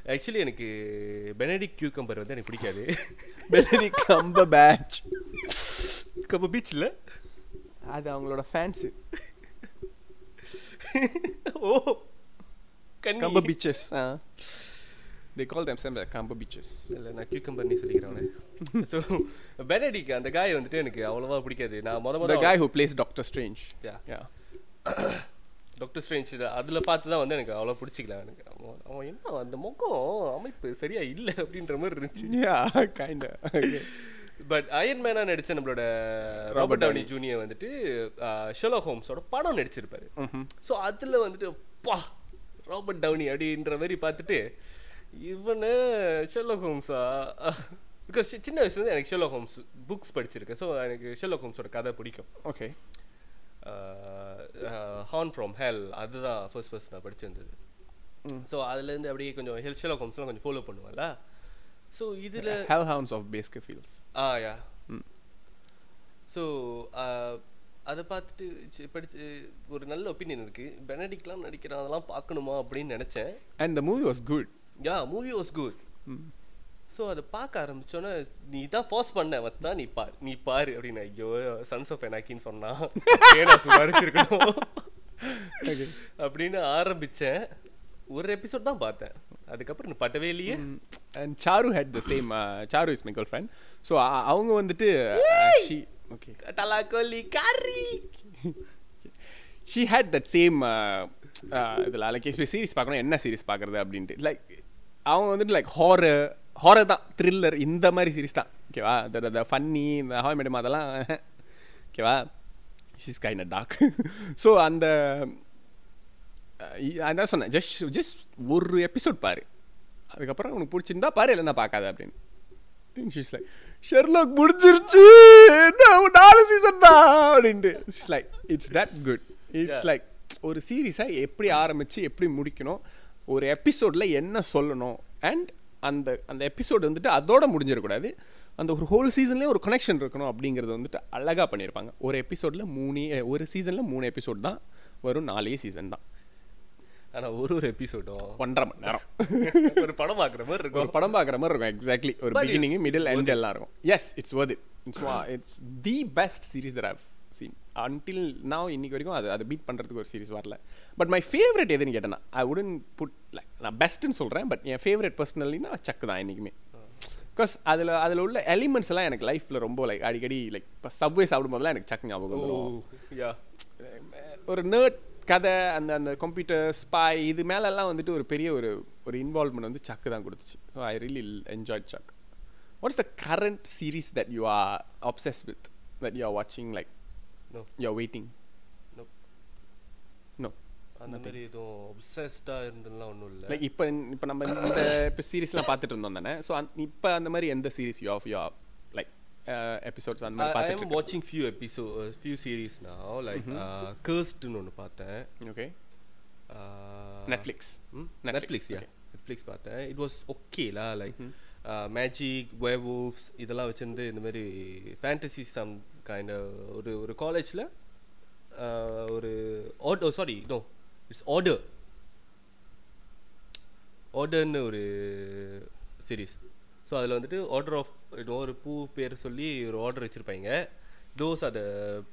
Speaker 3: actually எனக்கு பெனடிக் கியூக்கம்பர் வந்து எனக்கு பிடிக்காது. <laughs>
Speaker 2: Benedict Cumberbatch.
Speaker 3: கம்ப பீச்சில்
Speaker 2: அது அவங்களோட
Speaker 3: fans
Speaker 2: oh Cumberbitches they call themselves like Cumberbitches
Speaker 3: இல்லை நான் கியூக்கம்பர் நீ சொல்லிக்கிறேன் ஸோ பெனடிக் அந்த காய் வந்துட்டு எனக்கு அவ்வளோவா பிடிக்காது. நான் முத
Speaker 2: the
Speaker 3: முத
Speaker 2: guy who plays Doctor Strange.
Speaker 3: Yeah.
Speaker 2: yeah.
Speaker 3: Doctor Strange அதில் பார்த்து தான் வந்து எனக்கு அவ்வளோ பிடிச்சிக்கல. எனக்கு அவன் என்ன அந்த முகம் அமைப்பு சரியா இல்லை அப்படின்ற மாதிரி இருந்துச்சு. <laughs>
Speaker 2: Okay.
Speaker 3: பட் அயன் மேனா நடிச்ச நம்மளோட ராபர்ட் டவுனி ஜூனியர் வந்துட்டு ஷெலோ ஹோம்ஸோட படம் நடிச்சிருப்பாரு. ஸோ அதில் வந்துட்டு பா ராபர்ட் டவுனி அப்படின்ற மாதிரி பார்த்துட்டு இவனு ஷெல்லோ ஹோம்ஸா பிகாஸ் சின்ன வயசுலேருந்து எனக்கு ஷெல்லோ ஹோம்ஸ் புக்ஸ் படிச்சிருக்கேன் ஸோ எனக்கு ஷெல்லோ ஹோம்ஸோட கதை பிடிக்கும்.
Speaker 2: Okay.
Speaker 3: ஹார்ன் ஃப்ரம் ஹெல் அதுதான் ஃபர்ஸ்ட் ஃபர்ஸ்ட் நான் படிச்சிருந்தது. ஸோ அதுலேருந்து அப்படியே கொஞ்சம் ஹெல் ஷெல்லோ ஹோம்ஸ்லாம் கொஞ்சம் ஃபாலோ பண்ணுவேன்ல. ஸோ இதில்
Speaker 2: Hellhounds of Baskervilles
Speaker 3: ah
Speaker 2: yeah.
Speaker 3: So அதை பார்த்துட்டு படிச்சு ஒரு நல்ல ஒப்பீனியன் இருக்கு. பெனடிக்லாம் நடிக்கிறான் அதெல்லாம் பார்க்கணுமா அப்படின்னு நினச்சேன்.
Speaker 2: And the movie was good.
Speaker 3: Yeah movie was good
Speaker 2: hmm.
Speaker 3: So அதை பார்க்க ஆரம்பிச்சோன்னே நீ தான் ஃபோர்ஸ் பண்ண வச்சா நீ பாரு நீ பாரு அப்படின்னு. ஐயோ சன்ஸ் ஆஃப் எனாக்கின்னு சொன்னா
Speaker 2: okay.
Speaker 3: அப்படின்னு ஆரம்பிச்சேன். ஒரு எபிசோட் தான் பார்த்தேன். அதுக்கப்புறம் பட்டவே இல்லையே.
Speaker 2: and Charu had the same uh, Charu is my girlfriend. So uh, அவங்க வந்துட்டு she ஓகே
Speaker 3: தலாக்கோலி கறி!
Speaker 2: ஷீ ஹேட் தட் சேம் இதில் லைக் சீரிஸ் பார்க்கணும் என்ன சீரிஸ் பார்க்குறது அப்படின்ட்டு. லைக் அவங்க வந்துட்டு லைக் ஹாரர் ஹாரர் தான் த்ரில்லர் இந்த மாதிரி சீரிஸ் தான். ஓகேவா இந்த ஃபன்னி இந்த ஹாய் மேடம் அதெல்லாம் ஓகேவா ஷீஸ் கைண்ட் டாக் ஸோ அந்த அதான் சொன்னேன் ஜஸ்ட் ஜஸ்ட் ஒரு எபிசோட் பாரு. அதுக்கப்புறம் உனக்கு பிடிச்சிருந்தா பாரு இல்லைன்னா பார்க்காத அப்படின்னு. ஷீஸ் லைக் ஷெர்லாக் முடிஞ்சிருச்சு. நாலு சீசன் தான் அப்படின்ட்டு. It's like it's that good it's like ஒரு சீரீஸை எப்படி ஆரம்பித்து எப்படி முடிக்கணும்? ஒரு எபிசோடில் என்ன சொல்லணும்? அண்ட் அந்த அந்த எபிசோடு வந்துட்டு அதோட முடிஞ்சிடக்கூடாது. அந்த ஒரு ஹோல் சீசன்லேயே ஒரு கனெக்ஷன் இருக்கணும் அப்படிங்கிறது வந்துட்டு அழகாக பண்ணியிருப்பாங்க. ஒரு எபிசோடில் மூணே ஒரு சீசனில் மூணு எபிசோட் தான் வரும் நாலே சீசன் தான்.
Speaker 3: ஆனா ஒரு ஒரு எபிசோடும்
Speaker 2: ஒன்றரை மணி நேரம். <laughs>
Speaker 3: ஒரு படம் பார்க்குற மாதிரி
Speaker 2: ஒரு
Speaker 3: இருக்கும்
Speaker 2: படம் பார்க்குற மாதிரி இருக்கும் எக்ஸாக்ட்லி ஒரு பிகினிங் மிடில் எண்ட். எல்லாம் இருக்கும். Yes it's it. It's it's the best series that have seen until நான் இன்னைக்கு வரைக்கும் அது அதை பீட் பண்ணுறதுக்கு ஒரு சீரிஸ் வரல. பட் மை ஃபேவரட் எதுன்னு கேட்டேன்னா ஐ உடன் புட் லைக் நான் பெஸ்ட்டுன்னு சொல்கிறேன் பட் என் ஃபேவரட் பர்சனலினா சக்கு தான் என்றைக்குமே பிகாஸ் அதில் அதில் உள்ள எலிமெண்ட்ஸ் எல்லாம் எனக்கு லைஃப்பில் ரொம்ப லைக் அடிக்கடி லைக் இப்போ சப்வே சாப்பிடும் போதெல்லாம் எனக்கு சக்கு ஞாபகம் வந்துடும் ஒரு நர்ட் கதை அந்த அந்த கம்ப்யூட்டர் ஸ்பை இது மேலெல்லாம் வந்துட்டு ஒரு பெரிய ஒரு ஒரு இன்வால்வ்மெண்ட் வந்து சக்கு தான் கொடுத்துச்சு. So I really enjoy Chuck what's the current series that you are obsess with that you are வாட்சிங்
Speaker 3: like
Speaker 2: no you waiting
Speaker 3: no
Speaker 2: no
Speaker 3: அந்த மாதிரி எதுவும் ஒப்சஸ்டாக இருந்ததுலாம் ஒன்றும் இல்லை.
Speaker 2: லைக் இப்போ இப்போ நம்ம இந்த இப்போ சீரீஸ்லாம் பார்த்துட்டு இருந்தோம் தானே? ஸோ இப்போ அந்த மாதிரி எந்த series you of you like episodes அந்த மாதிரி
Speaker 3: எம் வாட்சிங் ஃபியூ எபிசோட் ஃபியூ சீரீஸ் நான் லைக் கர்ஸ்ட்னு ஒன்று பார்த்தேன்.
Speaker 2: Okay Netflix
Speaker 3: Netflix, Netflix
Speaker 2: yeah.
Speaker 3: Netflix பார்த்தேன். இட் வாஸ் ஓகேலா லைக் மேஜிக் வேர்வூல்ஃப்ஸ் இதெல்லாம் வச்சுருந்து இந்த மாதிரி ஃபேண்டசி சம் கைண்ட் ஒரு ஒரு காலேஜில் ஒரு order sorry no it's order ஆர்டர்னு ஒரு சீரீஸ் ஸோ அதில் வந்துட்டு ஆர்டர் ஆஃப் ஒரு பூ பேர் சொல்லி ஒரு ஆர்டர் வச்சுருப்பாங்க. தோஸ் அது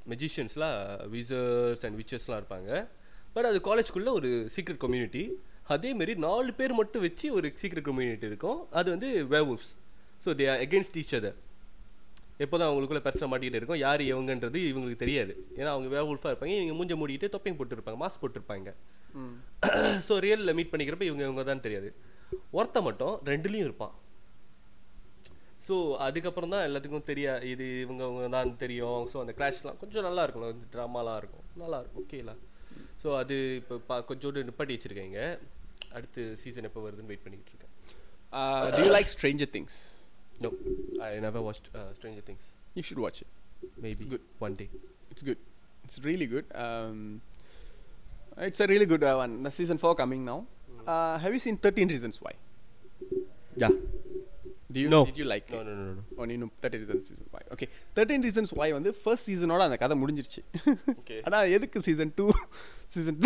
Speaker 3: மெஜிஷியன்ஸ்லாம் விசர்ஸ் அண்ட் விச்சர்ஸ்லாம் இருப்பாங்க. பட் அது காலேஜ்குள்ளே ஒரு சீக்ரெட் கம்யூனிட்டி அதேமாரி நாலு பேர் மட்டும் வச்சு ஒரு சீக்ரெட் கம்யூனிட்டி இருக்கும். அது வந்து werewolves so they are against each other எப்போதான் அவங்களுக்குள்ள பிரச்சனை மாட்டிக்கிட்டு இருக்கும் யார் இவங்கன்றது இவங்களுக்கு தெரியாது. ஏன்னா அவங்க வேவுல்ஃபாக இருப்பாங்க இவங்க மூஞ்ச மூடிட்டு தொப்பையும் போட்டுருப்பாங்க மாஸ்க் போட்டிருப்பாங்க. ஸோ ரியலில் மீட் பண்ணிக்கிறப்ப இவங்க இவங்க தான் தெரியாது. ஒருத்த மட்டும் ரெண்டுலேயும் இருப்பான். ஸோ அதுக்கப்புறம் தான் எல்லாத்துக்கும் தெரியா இது இவங்க அவங்க தான் தெரியும். ஸோ அந்த கிளாஷ்லாம் கொஞ்சம் நல்லா இருக்கும். ட்ராமாலாம் இருக்கும். நல்லா இருக்கும். ஓகேலா ஸோ அது இப்போ பா கொஞ்சோண்டு நிப்பாட்டி வச்சுருக்கீங்க அடுத்து சீசன் எப்போ வருதுன்னு வெயிட் பண்ணிக்கிட்டு இருக்கேன்
Speaker 2: do you like stranger things
Speaker 3: no I never watch Stranger Things
Speaker 2: you should watch it
Speaker 3: maybe
Speaker 2: good.
Speaker 3: One day
Speaker 2: It's good. It's really good. Um, it's a really good uh, one. The season four coming now. Uh, have you seen Thirteen Reasons Why?
Speaker 3: Yeah
Speaker 2: Do you
Speaker 3: No.
Speaker 2: did you like it? Reasons Why? Okay. Reasons Why வந்து first சீசனோட அந்த கதை முடிஞ்சிருச்சு
Speaker 3: Okay.
Speaker 2: ஆனா எதுக்கு season two season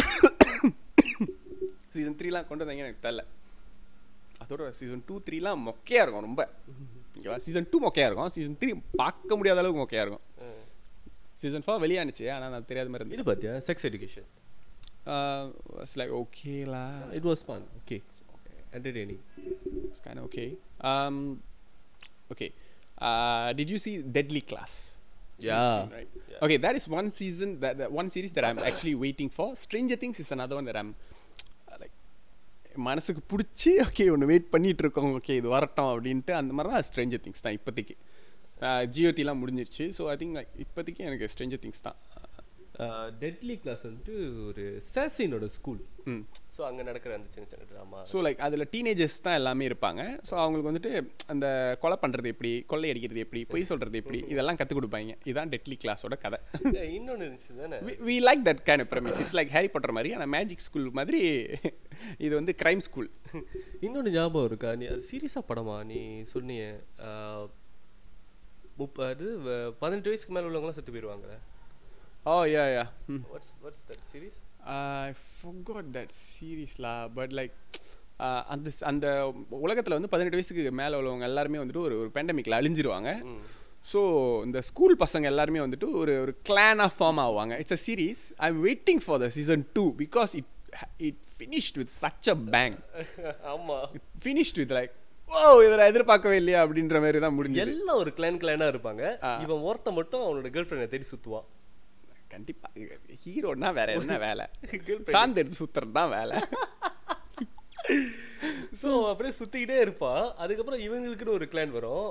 Speaker 2: season த்ரீலாம் கொண்டு வந்தாங்க எனக்கு தெரியல அதோட சீசன் டூ த்ரீலாம் மொக்கையா இருக்கும் ரொம்ப ஓகேவா சீசன் டூ மொக்கையா இருக்கும் சீசன் த்ரீ பார்க்க முடியாத அளவுக்கு மொக்கையா இருக்கும் சீசன் ஃபோர் வெளியானுச்சு ஆனால் நான் தெரியாத மாதிரி
Speaker 3: இது பார்த்தியா Sex Education
Speaker 2: was like okay law
Speaker 3: it was fun okay என்டர்டெய்னிங்.
Speaker 2: Um, okay. Uh, did you see Deadly Class?
Speaker 3: Yeah.
Speaker 2: Right.
Speaker 3: Yeah.
Speaker 2: Okay, that is one season that, that one series that I'm actually waiting for. Stranger Things is another one that I'm like மனசுக்கு பிடிச்சி okay ஒன்று wait பண்ணிகிட்டு இருக்கோம் okay இது வரட்டும் அப்படின்ட்டு அந்த மாதிரி தான் ஸ்ட்ரெஞ்சர் திங்ஸ் தான் இப்போதைக்கு. ஜியோத்திலாம் முடிஞ்சிருச்சு. ஸோ ஐ திங்க் இப்போதைக்கு எனக்கு ஸ்ட்ரெஞ்சர் திங்ஸ் தான்.
Speaker 3: டெட்லி கிளாஸ் வந்துட்டு ஒரு சாசினோட ஸ்கூல்
Speaker 2: ம்.
Speaker 3: ஸோ அங்கே நடக்கிற அந்த சின்ன சின்ன ட்ராமா
Speaker 2: ஸோ லைக் அதில் டீனேஜர்ஸ் தான் எல்லாமே இருப்பாங்க. ஸோ அவங்களுக்கு வந்துட்டு அந்த கொலை பண்ணுறது எப்படி கொள்ளை அடிக்கிறது எப்படி பொய் சொல்கிறது எப்படி <laughs> இதெல்லாம் கற்றுக் கொடுப்பாங்க. இதுதான் டெட்லி கிளாஸோட கதை.
Speaker 3: இன்னொன்று இருந்துச்சு தானே?
Speaker 2: We like that kind of premise it's like Harry Potter மாதிரி ஆனால் மேஜிக் ஸ்கூல் மாதிரி <laughs> இது வந்து கிரைம் ஸ்கூல்
Speaker 3: இன்னொன்று ஞாபகம் இருக்கா? நீ அது சீரியஸாக படமா? நீ சொன்னிய முப்பது பதினெட்டு வயசுக்கு மேலே உள்ளவங்களாம் செத்து போயிடுவாங்க
Speaker 2: ஓ yeah yeah
Speaker 3: what's what's that series
Speaker 2: I forgot that series லா பட் லைக் அந்த ஸ்- அந்த உலகத்தில் வந்து பதினெட்டு வயசுக்கு மேலே உள்ளவங்க எல்லாருமே வந்துட்டு ஒரு ஒரு பேண்டமிக்கில் அழிஞ்சிருவாங்க. ஸோ இந்த ஸ்கூல் பசங்க எல்லாருமே வந்துட்டு ஒரு ஒரு கிளானாக ஃபார்ம் ஆவாங்க. It's a series I am waiting for the season two because it it finished with such a bang
Speaker 3: ஆமாம்
Speaker 2: ஃபினிஷ்ட் வித் லைக் ஓ இதை நான் எதிர்பார்க்கவே இல்லையா அப்படின்ற மாதிரி தான் முடிஞ்சது.
Speaker 3: எல்லாம் ஒரு கிளான் கிளானா இருப்பாங்க. இவன் ஒருத்த மட்டும் அவனோட கேர்ள் ஃப்ரெண்டை தேடி சுத்துவான்.
Speaker 2: கண்டிப்பா. ஹீரோனா வேற என்ன வேலை. <laughs> சாந்து எடுத்து சுத்துறது தான் வேலை.
Speaker 3: ஸோ அப்படியே சுத்திக்கிட்டே இருப்பான் அதுக்கப்புறம் இவங்களுக்குன்னு ஒரு கிளான் வரும்.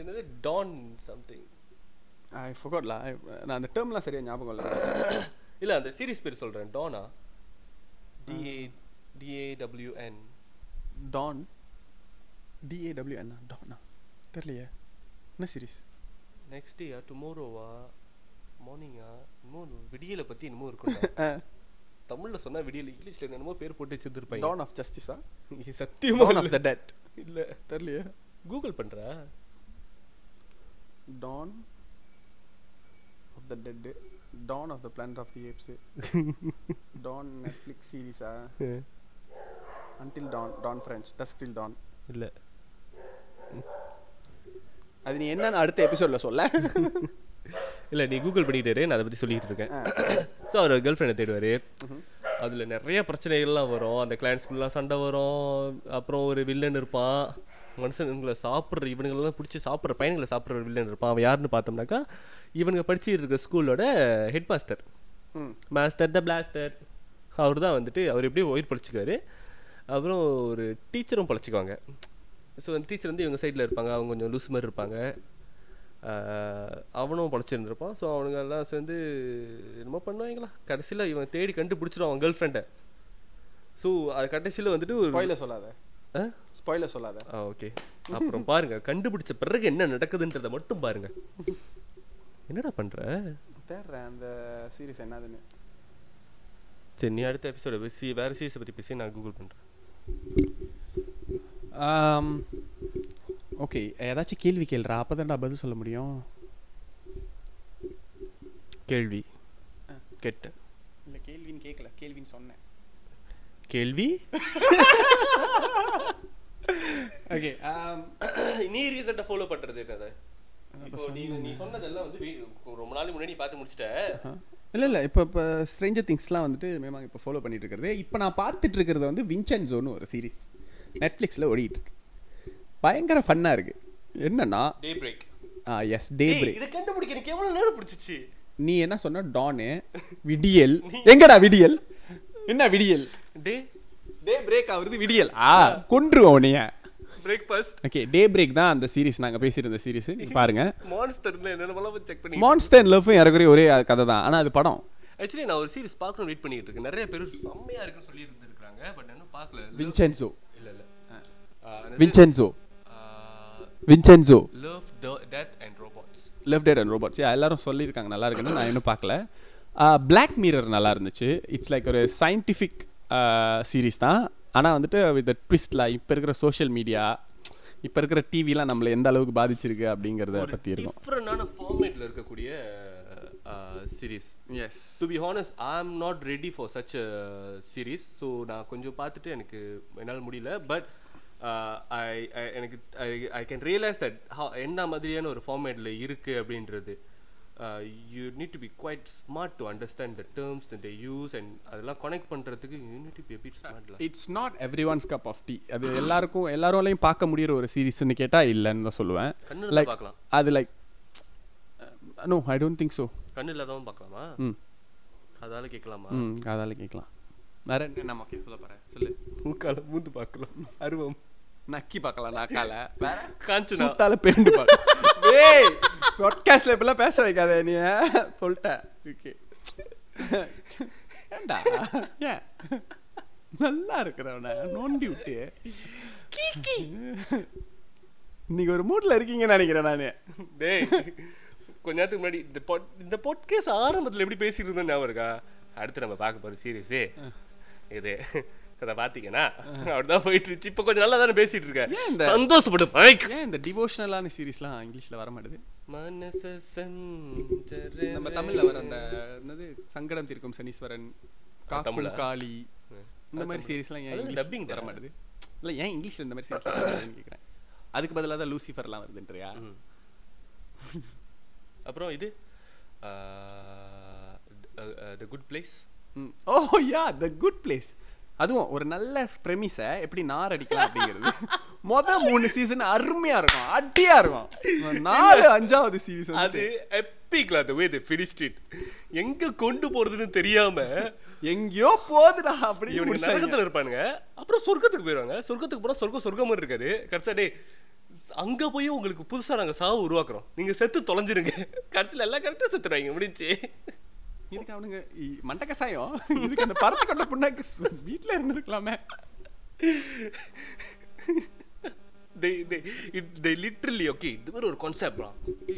Speaker 3: என்னது? டான் சம்திங்
Speaker 2: ஐ ஃபோகோட்ல நான் அந்த டேர்ம்லாம் சரியா ஞாபகம் இல்லை. <coughs>
Speaker 3: இல்ல அந்த சீரிஸ் பேர் சொல்றேன். டானா D A
Speaker 2: D A W N Dawn D A W என்ன டானா தெரியலையே. என்ன சீரிஸ்
Speaker 3: நெக்ஸ்ட் டேயா டுமாரோவா மார்னிங்கா இன்னும் விடியல பத்தி என்னமோ இருக்கும் <laughs> தமிழ்ல சொன்னா விடியல் இங்கிலீஷ்ல என்னமோ பேர் போட்டு வச்சிருந்திருப்பாங்க.
Speaker 2: டான் ஆஃப் ஜஸ்டிஸா
Speaker 3: சத்தியமா
Speaker 2: ஆஃப். த டெட்
Speaker 3: இல்ல
Speaker 2: தெரியலையே.
Speaker 3: கூகுள் பண்றா.
Speaker 2: Dawn of the Dead Dawn of the Planet of the Apes Dawn Netflix சீரிஸா Until Dawn Dawn From Dusk Till Dawn
Speaker 3: இல்ல.
Speaker 2: அது நீ என்னன்னு அடுத்த எபிசோட்ல சொல்ல. <laughs>
Speaker 3: இல்ல நீ கூகுள் இரு, நான் அதை பத்தி சொல்லிட்டு இருக்கேன். ஸோ அவர் கேர்ள் ஃப்ரெண்டை தேடுவாரு. அதுல நிறைய பிரச்சனைகள்லாம் வரும். அந்த கிளைண்ட்ஸ்குள்ளலாம் சண்டை வரும். அப்புறம் ஒரு வில்லன் இருப்பான் மனுஷனுங்களை சாப்பிட்ற இவனுங்களெல்லாம் பிடிச்சி சாப்பிட்ற பையன்களை சாப்பிட்ற ஒரு வில்லன் இருப்பான். அவன் யாருன்னு பார்த்தோம்னாக்கா இவனுங்க படிச்சுட்டு இருக்க ஸ்கூலோட head
Speaker 2: master
Speaker 3: master the blaster அவர் தான் வந்துட்டு அவர் எப்படியும் உயிர் பழிச்சுக்காரு அப்புறம் ஒரு டீச்சரும் பழிச்சுக்குவாங்க. ஸோ அந்த டீச்சர் வந்து இவங்க சைடில் இருப்பாங்க. அவங்க கொஞ்சம் லூஸ் மாதிரி இருப்பாங்க. அவனும் பழிச்சிருந்துருப்பான். ஸோ அவனுங்க எல்லாம் சேர்ந்து என்னமோ பண்ணுவாங்களா கடைசியில் இவன் தேடி கண்டுபிடிச்சிடும் அவன் கேர்ள் ஃப்ரெண்டை ஸோ அது கடைசியில் வந்துட்டு ஒரு
Speaker 2: ஸ்பாயிலர் சொல்லாத.
Speaker 3: ஆ?
Speaker 2: ஸ்பாயிலர் சொல்லாத.
Speaker 3: ஆ ஓகே அப்புறம் பாருங்க கண்டுபிடிச்ச பிறகு என்ன நடக்குதுன்றதை மட்டும் பாருங்க. என்னடா பண்ற?
Speaker 2: தேடுறேன் அந்த சீரிஸ் என்னதுன்னு.
Speaker 3: சரி நீ அடுத்த எபிசோட பேசி வேற சீரிஸை பற்றி பேசி நான் கூகுள் பண்ணுறேன்
Speaker 2: ஓகே ஏதாச்சும் கேள்வி கேள்றா அப்போ பதில் சொல்ல முடியும்.
Speaker 3: கேள்வி. கெட்ட.
Speaker 2: இல்லை கேள்வின்னு கேட்கல கேள்வின்னு சொன்னேன்.
Speaker 3: கேள்வி?
Speaker 2: ஓகே <coughs>
Speaker 3: நீ ரீசெண்டாக ஃபாலோ பண்ணுறது என்னது? இப்போ நீ சொன்னதெல்லாம் வந்து ரொம்ப நாளைக்கு முன்னாடி பார்த்து முடிச்சிட்ட.
Speaker 2: இல்லை இல்லை இப்போ இப்போ ஸ்ட்ரேஞ்சர் திங்ஸ்லாம் வந்துட்டு மேமாங்க இப்போ ஃபாலோ பண்ணிட்டு இருக்கிறது. இப்போ நான் பார்த்துட்டு இருக்கிறது வந்து வின்சென்சோன்னு ஒரு சீரிஸ் நெட்ஃப்ளிக்ஸில் ஓடிட்டு இருக்கு. பயங்கர ஃபன்னாக இருக்கு. என்னன்னா
Speaker 3: Daybreak
Speaker 2: ah yes Daybreak
Speaker 3: இதை கண்டுபிடிக்க எனக்கு எவ்வளோ நேரம் பிடிச்சிச்சு?
Speaker 2: நீ என்ன சொன்ன? டானு <laughs> விடியல். எங்கடா விடியல்? என்ன விடியல்?
Speaker 3: டே
Speaker 2: டே பிரேக் ஆகுறது விடியல். ஆ கொன்றுவோம் உன்னைய.
Speaker 3: பிரேக்ஃபாஸ்ட்
Speaker 2: ஓகே டே பிரேக் தான் அந்த சீரிஸ் நாங்கள் பேசியிருந்த சீரிஸ் பாருங்க.
Speaker 3: மான்ஸ்டர்ல என்னென்னலாம் செக் பண்ணி
Speaker 2: மான்ஸ்டர் லவ்வும் இறக்குறே ஒரே கதை தான். ஆனால் அது படம்.
Speaker 3: ஆக்சுவலி நான் ஒரு சீரிஸ் பார்க்கணும் வெயிட் பண்ணிட்டு இருக்கேன். நிறைய பேர் செம்மையா இருக்குன்னு சொல்லி இருந்திருக்காங்க பட் இன்னும் பார்க்கல.
Speaker 2: வின்சென்சோ
Speaker 3: இல்ல இல்ல.
Speaker 2: Vincenzo Vincenzo.
Speaker 3: Love Death and Robots
Speaker 2: left dead and robots எல்லாரும் சொல்லியிருக்காங்க நல்லா இருக்குன்னு நான் இன்னும் பார்க்கல. பிளாக் மிரர் நல்லா இருந்துச்சு. இட்ஸ் லைக் ஒரு சயின்டிஃபிக் சீரிஸ் தான். ஆனால் வந்துட்டு வித் ட்விஸ்டில் இப்போ இருக்கிற சோஷியல் மீடியா இப்போ இருக்கிற டிவிலாம் நம்மளை எந்த அளவுக்கு பாதிச்சிருக்கு அப்படிங்கிறத பற்றி இருக்கும்.
Speaker 3: டிஃப்ரெண்டான ஃபார்மேட்ல இருக்கக்கூடிய series
Speaker 2: yes
Speaker 3: to be honest I am not ready for such series so நான் கொஞ்சம் பார்த்துட்டு எனக்கு என்னால் முடியல. பட் எனக்கு ஐ கேன் ரியலைஸ் தட் என்ன மாதிரியான ஒரு ஃபார்மேட்டில் இருக்குது அப்படின்றது you need to be quite smart to understand the terms they use and அதெல்லாம் கனெக்ட் பண்ணுறதுக்கு you need to be bit ஸ்மார்ட்ல
Speaker 2: it's not everyone's cup of tea அது எல்லாருக்கும் எல்லாராலையும் பார்க்க முடியிற ஒரு சீரிஸ்னு கேட்டால் இல்லைன்னு தான் சொல்லுவேன். லைக்
Speaker 3: பார்க்கலாம்.
Speaker 2: அது like no I don't think so
Speaker 3: கண்ணு இல்லாதவன் பார்க்கலாமா?
Speaker 2: ம்.
Speaker 3: அதால கேட்கலாமா?
Speaker 2: ம் அதால கேட்கலாம். வேற என்ன நம்ம கேட்க சொல்ல போகிறேன் சொல்லு.
Speaker 3: மூக்கால மூந்து பார்க்கலாம். அருவம்
Speaker 2: நக்கி பார்க்கலாம் நாக்கால
Speaker 3: காஞ்சனா?
Speaker 2: சூத்தால பேண்டு பார்க்க ஏய் <laughs> பாட்காஸ்ட்ல இப்பெல்லாம் பேச வைக்காத நீ சொல்லிட்ட. ஓகே. ஏண்டா ஏன்? நல்லா இருக்கிறவன நோண்டி விட்டு. இன்னைக்கு ஒரு மூட்ல இருக்கீங்கன்னு நினைக்கிறேன் நானு.
Speaker 3: டேய் கொஞ்ச நேரத்துக்கு முன்னாடி இந்த pod- இந்த பாட்காஸ்ட் ஆரம்பத்தில் எப்படி பேசிட்டு இருந்தோம் ஞாபகம் இருக்கா? அடுத்து நம்ம பார்க்க போகிற சீரியஸே இது அதை பார்த்தீங்கன்னா அப்படிதான் போயிட்டு இருந்துச்சு. இப்போ கொஞ்சம் நல்லா தானே பேசிட்டு இருக்கேன்
Speaker 2: இந்த-
Speaker 3: சந்தோஷப்படு மைக்
Speaker 2: ஏன் இந்த டிவோஷனலான சீரிஸ்லாம் இங்கிலீஷ்ல வர மாட்டேது?
Speaker 3: மனச
Speaker 2: நம்ம தமிழ்ல வர அந்த என்னது சங்கடம் தீர்க்கும் சனீஸ்வரன் காக்கும்? காளி இந்த மாதிரி சீரிஸ்லாம் ஏன்
Speaker 3: dubbing
Speaker 2: வர? மாட்டேது? இல்ல ஏன் இங்கிலீஷ்ல இந்த மாதிரி வருதுன்னு கேக்குறேன். அதுக்கு பதிலாக தான் லூசிஃபர்லாம் வருதுன்றியா.
Speaker 3: அப்புறம் இது the Good Place.
Speaker 2: Oh yeah the Good Place. அதுவும் ஒரு நல்ல ப்ரெமிஸை எப்படி நார் அடிக்கலாம் அப்படிங்கிறது. மொத மூணு சீசன் அருமையா இருக்கும். அடியா இருக்கும். நாலு அஞ்சாவது சீசன்
Speaker 3: அது எப்பிக்ல அந்த வே ஃபினிஷ்ட் இட் எங்க கொண்டு போறதுன்னு தெரியாம
Speaker 2: எங்கேயோ போகுதுடா அப்படி.
Speaker 3: நரகத்துல இருப்பானுங்க. அப்புறம் சொர்க்கத்துக்கு போயிடுவாங்க சொர்க்கத்துக்கு போனா சொர்க்கம் சொர்க்கம் இருக்காது. கடைசியா டே அங்க போய் உங்களுக்கு புதுசா நாங்க சாவு உருவாக்குறோம். நீங்க செத்து தொலைஞ்சிருங்க. கடைசியில எல்லாம் கரெக்டா செத்துறாங்க முடிஞ்சு.
Speaker 2: இதுக்கு அவனுங்க இ- மண்டை கசாயம் இதுக்கு அந்த பறத்து கொண்ட புண்ணாக்கு வீட்டில் வீட்ல இருந்திருக்கலாமே.
Speaker 3: they they இது மாதிரி ஒரு கான்செப்ட்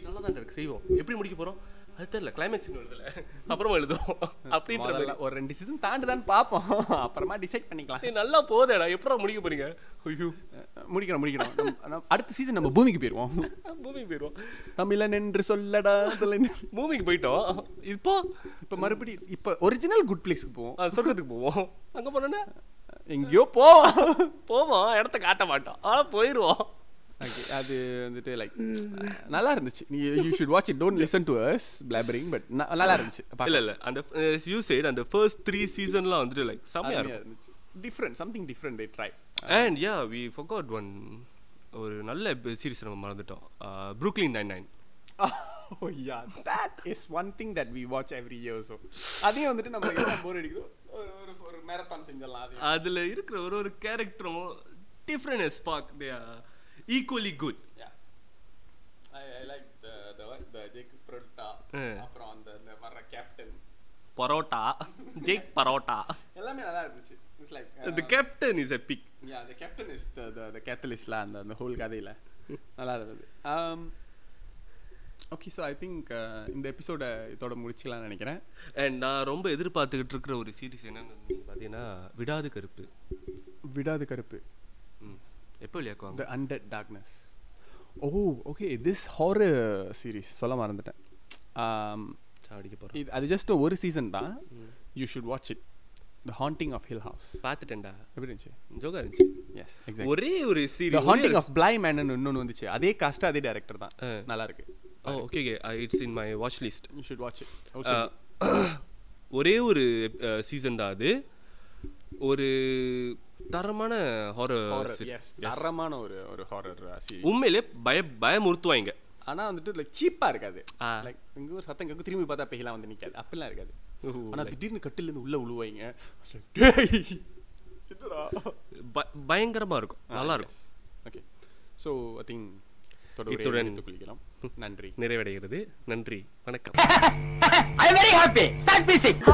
Speaker 3: நல்லா தான் இருக்கு செய்வோம். எப்படி முடிக்க போறோம்? அது தெரியல கிளைமேக்ஸ் வருதுல. அப்புறமா எழுதுவோம். அப்படின்ற மாதிரி.
Speaker 2: ஒரு ரெண்டு சீசன் தாண்டுதான் பார்ப்போம். அப்புறமா டிசைட் பண்ணிக்கலாம்.
Speaker 3: நல்லா போதேடா. எப்படா முடிக்க போறீங்க? ஐயோ.
Speaker 2: முடிக்கிறோம் முடிக்கிறோம். அடுத்த சீசன் நம்ம பூமிக்கு போயிருவோம்.
Speaker 3: மூவிக்கு போயிடுவோம்
Speaker 2: தமிழன் என்று சொல்லடா.
Speaker 3: மூவிக்கு போயிட்டோம். இப்போ?
Speaker 2: இப்ப மறுபடியும் இப்ப ஒரிஜினல் குட் பிளேஸ்க்கு போவோம்.
Speaker 3: சொர்க்கத்துக்கு போவோம். அங்க போனோன்னா
Speaker 2: எங்கேயோ போவோம்.
Speaker 3: போவோம். இடத்த காட்ட மாட்டோம். ஆனா போயிடுவோம்
Speaker 2: அது வந்துட்டு லைக் நல்லா இருந்துச்சு நீ you should watch it don't listen to us blabbering but நல்லா இருந்துச்சு
Speaker 3: இல்ல இல்ல. அந்த யூ சைடு அந்த ஃபர்ஸ்ட் த்ரீ சீசன்லாம் வந்துட்டு லைக் செம்மையா
Speaker 2: இருந்துச்சு. Different something different they try
Speaker 3: and yeah we forgot one ஒரு நல்ல சீரிஸ் நம்ம மறந்துட்டோம். Brooklyn Nine Nine
Speaker 2: Oh yeah, that is one thing that we watch every year so. அதையும் வந்துட்டு நம்ம என்ன <coughs> போர் அடிக்குதோ ஒரு ஒரு மேரத்தான் செஞ்சிடலாம்
Speaker 3: அதுல இருக்கிற ஒரு ஒரு கேரக்டரும் different as fuck. They are equally good.
Speaker 2: Yeah. I, I like the the what the Jake Peralta
Speaker 3: Eh.
Speaker 2: அப்புறம் அந்த வர்ற கேப்டன்
Speaker 3: பரோட்டா. <laughs> ஜெக் பரோட்டா.
Speaker 2: எல்லாமே நல்லா இருந்துச்சு. It's like
Speaker 3: the captain is epic.
Speaker 2: Yeah the captain is the the the catalystல அந்த அந்த whole கதையில. <laughs> நல்லா இருந்தது. Um okay so I think இந்த எபிசோட இதோட முடிச்சுக்கலாம்னு நினைக்கிறேன்.
Speaker 3: அண்ட் நான் ரொம்ப எதிர்பார்த்துக்கிட்டு இருக்கிற ஒரு சீரிஸ் என்னன்னு பார்த்தீங்கன்னா விடாது கருப்பு.
Speaker 2: விடாது கருப்பு.
Speaker 3: எப்போ
Speaker 2: the haunted darkness oh okay this horror series சொல்ல மறந்துட்டேன். Um, இது அது ஜஸ்ட் ஒரு சீசன் தான். You should watch it the Haunting of Hill House
Speaker 3: பார்த்துட்டேன்டா.
Speaker 2: எப்படி இருந்துச்சு?
Speaker 3: ஜோகா இருந்துச்சு.
Speaker 2: எஸ் எக்ஸாக்ட்
Speaker 3: ஒரே ஒரு
Speaker 2: series Haunting of Bly Manor வந்துச்சு. அதே காஸ்ட் அதே டேரக்டர் தான். நல்லா இருக்கு.
Speaker 3: ஓ okay okay it's in my watch list
Speaker 2: you should watch it
Speaker 3: ஒரே ஒரு சீசன் தான் அது. ஒரு தரமான ஹாரர்
Speaker 2: தரமான ஒரு ஒரு ஹாரர் சீரிஸ்
Speaker 3: உண்மையிலே பய பயமுறுத்துவாங்க.
Speaker 2: ஆனா வந்துட்டு லைக் சீப்பா இருக்காது. லைக் இங்க ஒரு சத்தம் கேட்கும் திரும்பி பார்த்தா பெஹிலாம் வந்து நிக்காது. அப்படிலாம் இருக்காது.
Speaker 3: ஓஹோ,
Speaker 2: ஆனா
Speaker 3: like-
Speaker 2: திடீர்னு கட்டில இருந்து உள்ள உழுவாங்க. I was like, <laughs> "டேய், என்னடா?
Speaker 3: ப- பயங்கரமா இருக்கும். நல்லா இருக்கும்.
Speaker 2: ஓகே ஸோ ஐ திங்க்
Speaker 3: இத்துடன்
Speaker 2: நன்றி.
Speaker 3: நிறைவடைகிறது. நன்றி. வணக்கம்.
Speaker 1: I very happy start பீசிங்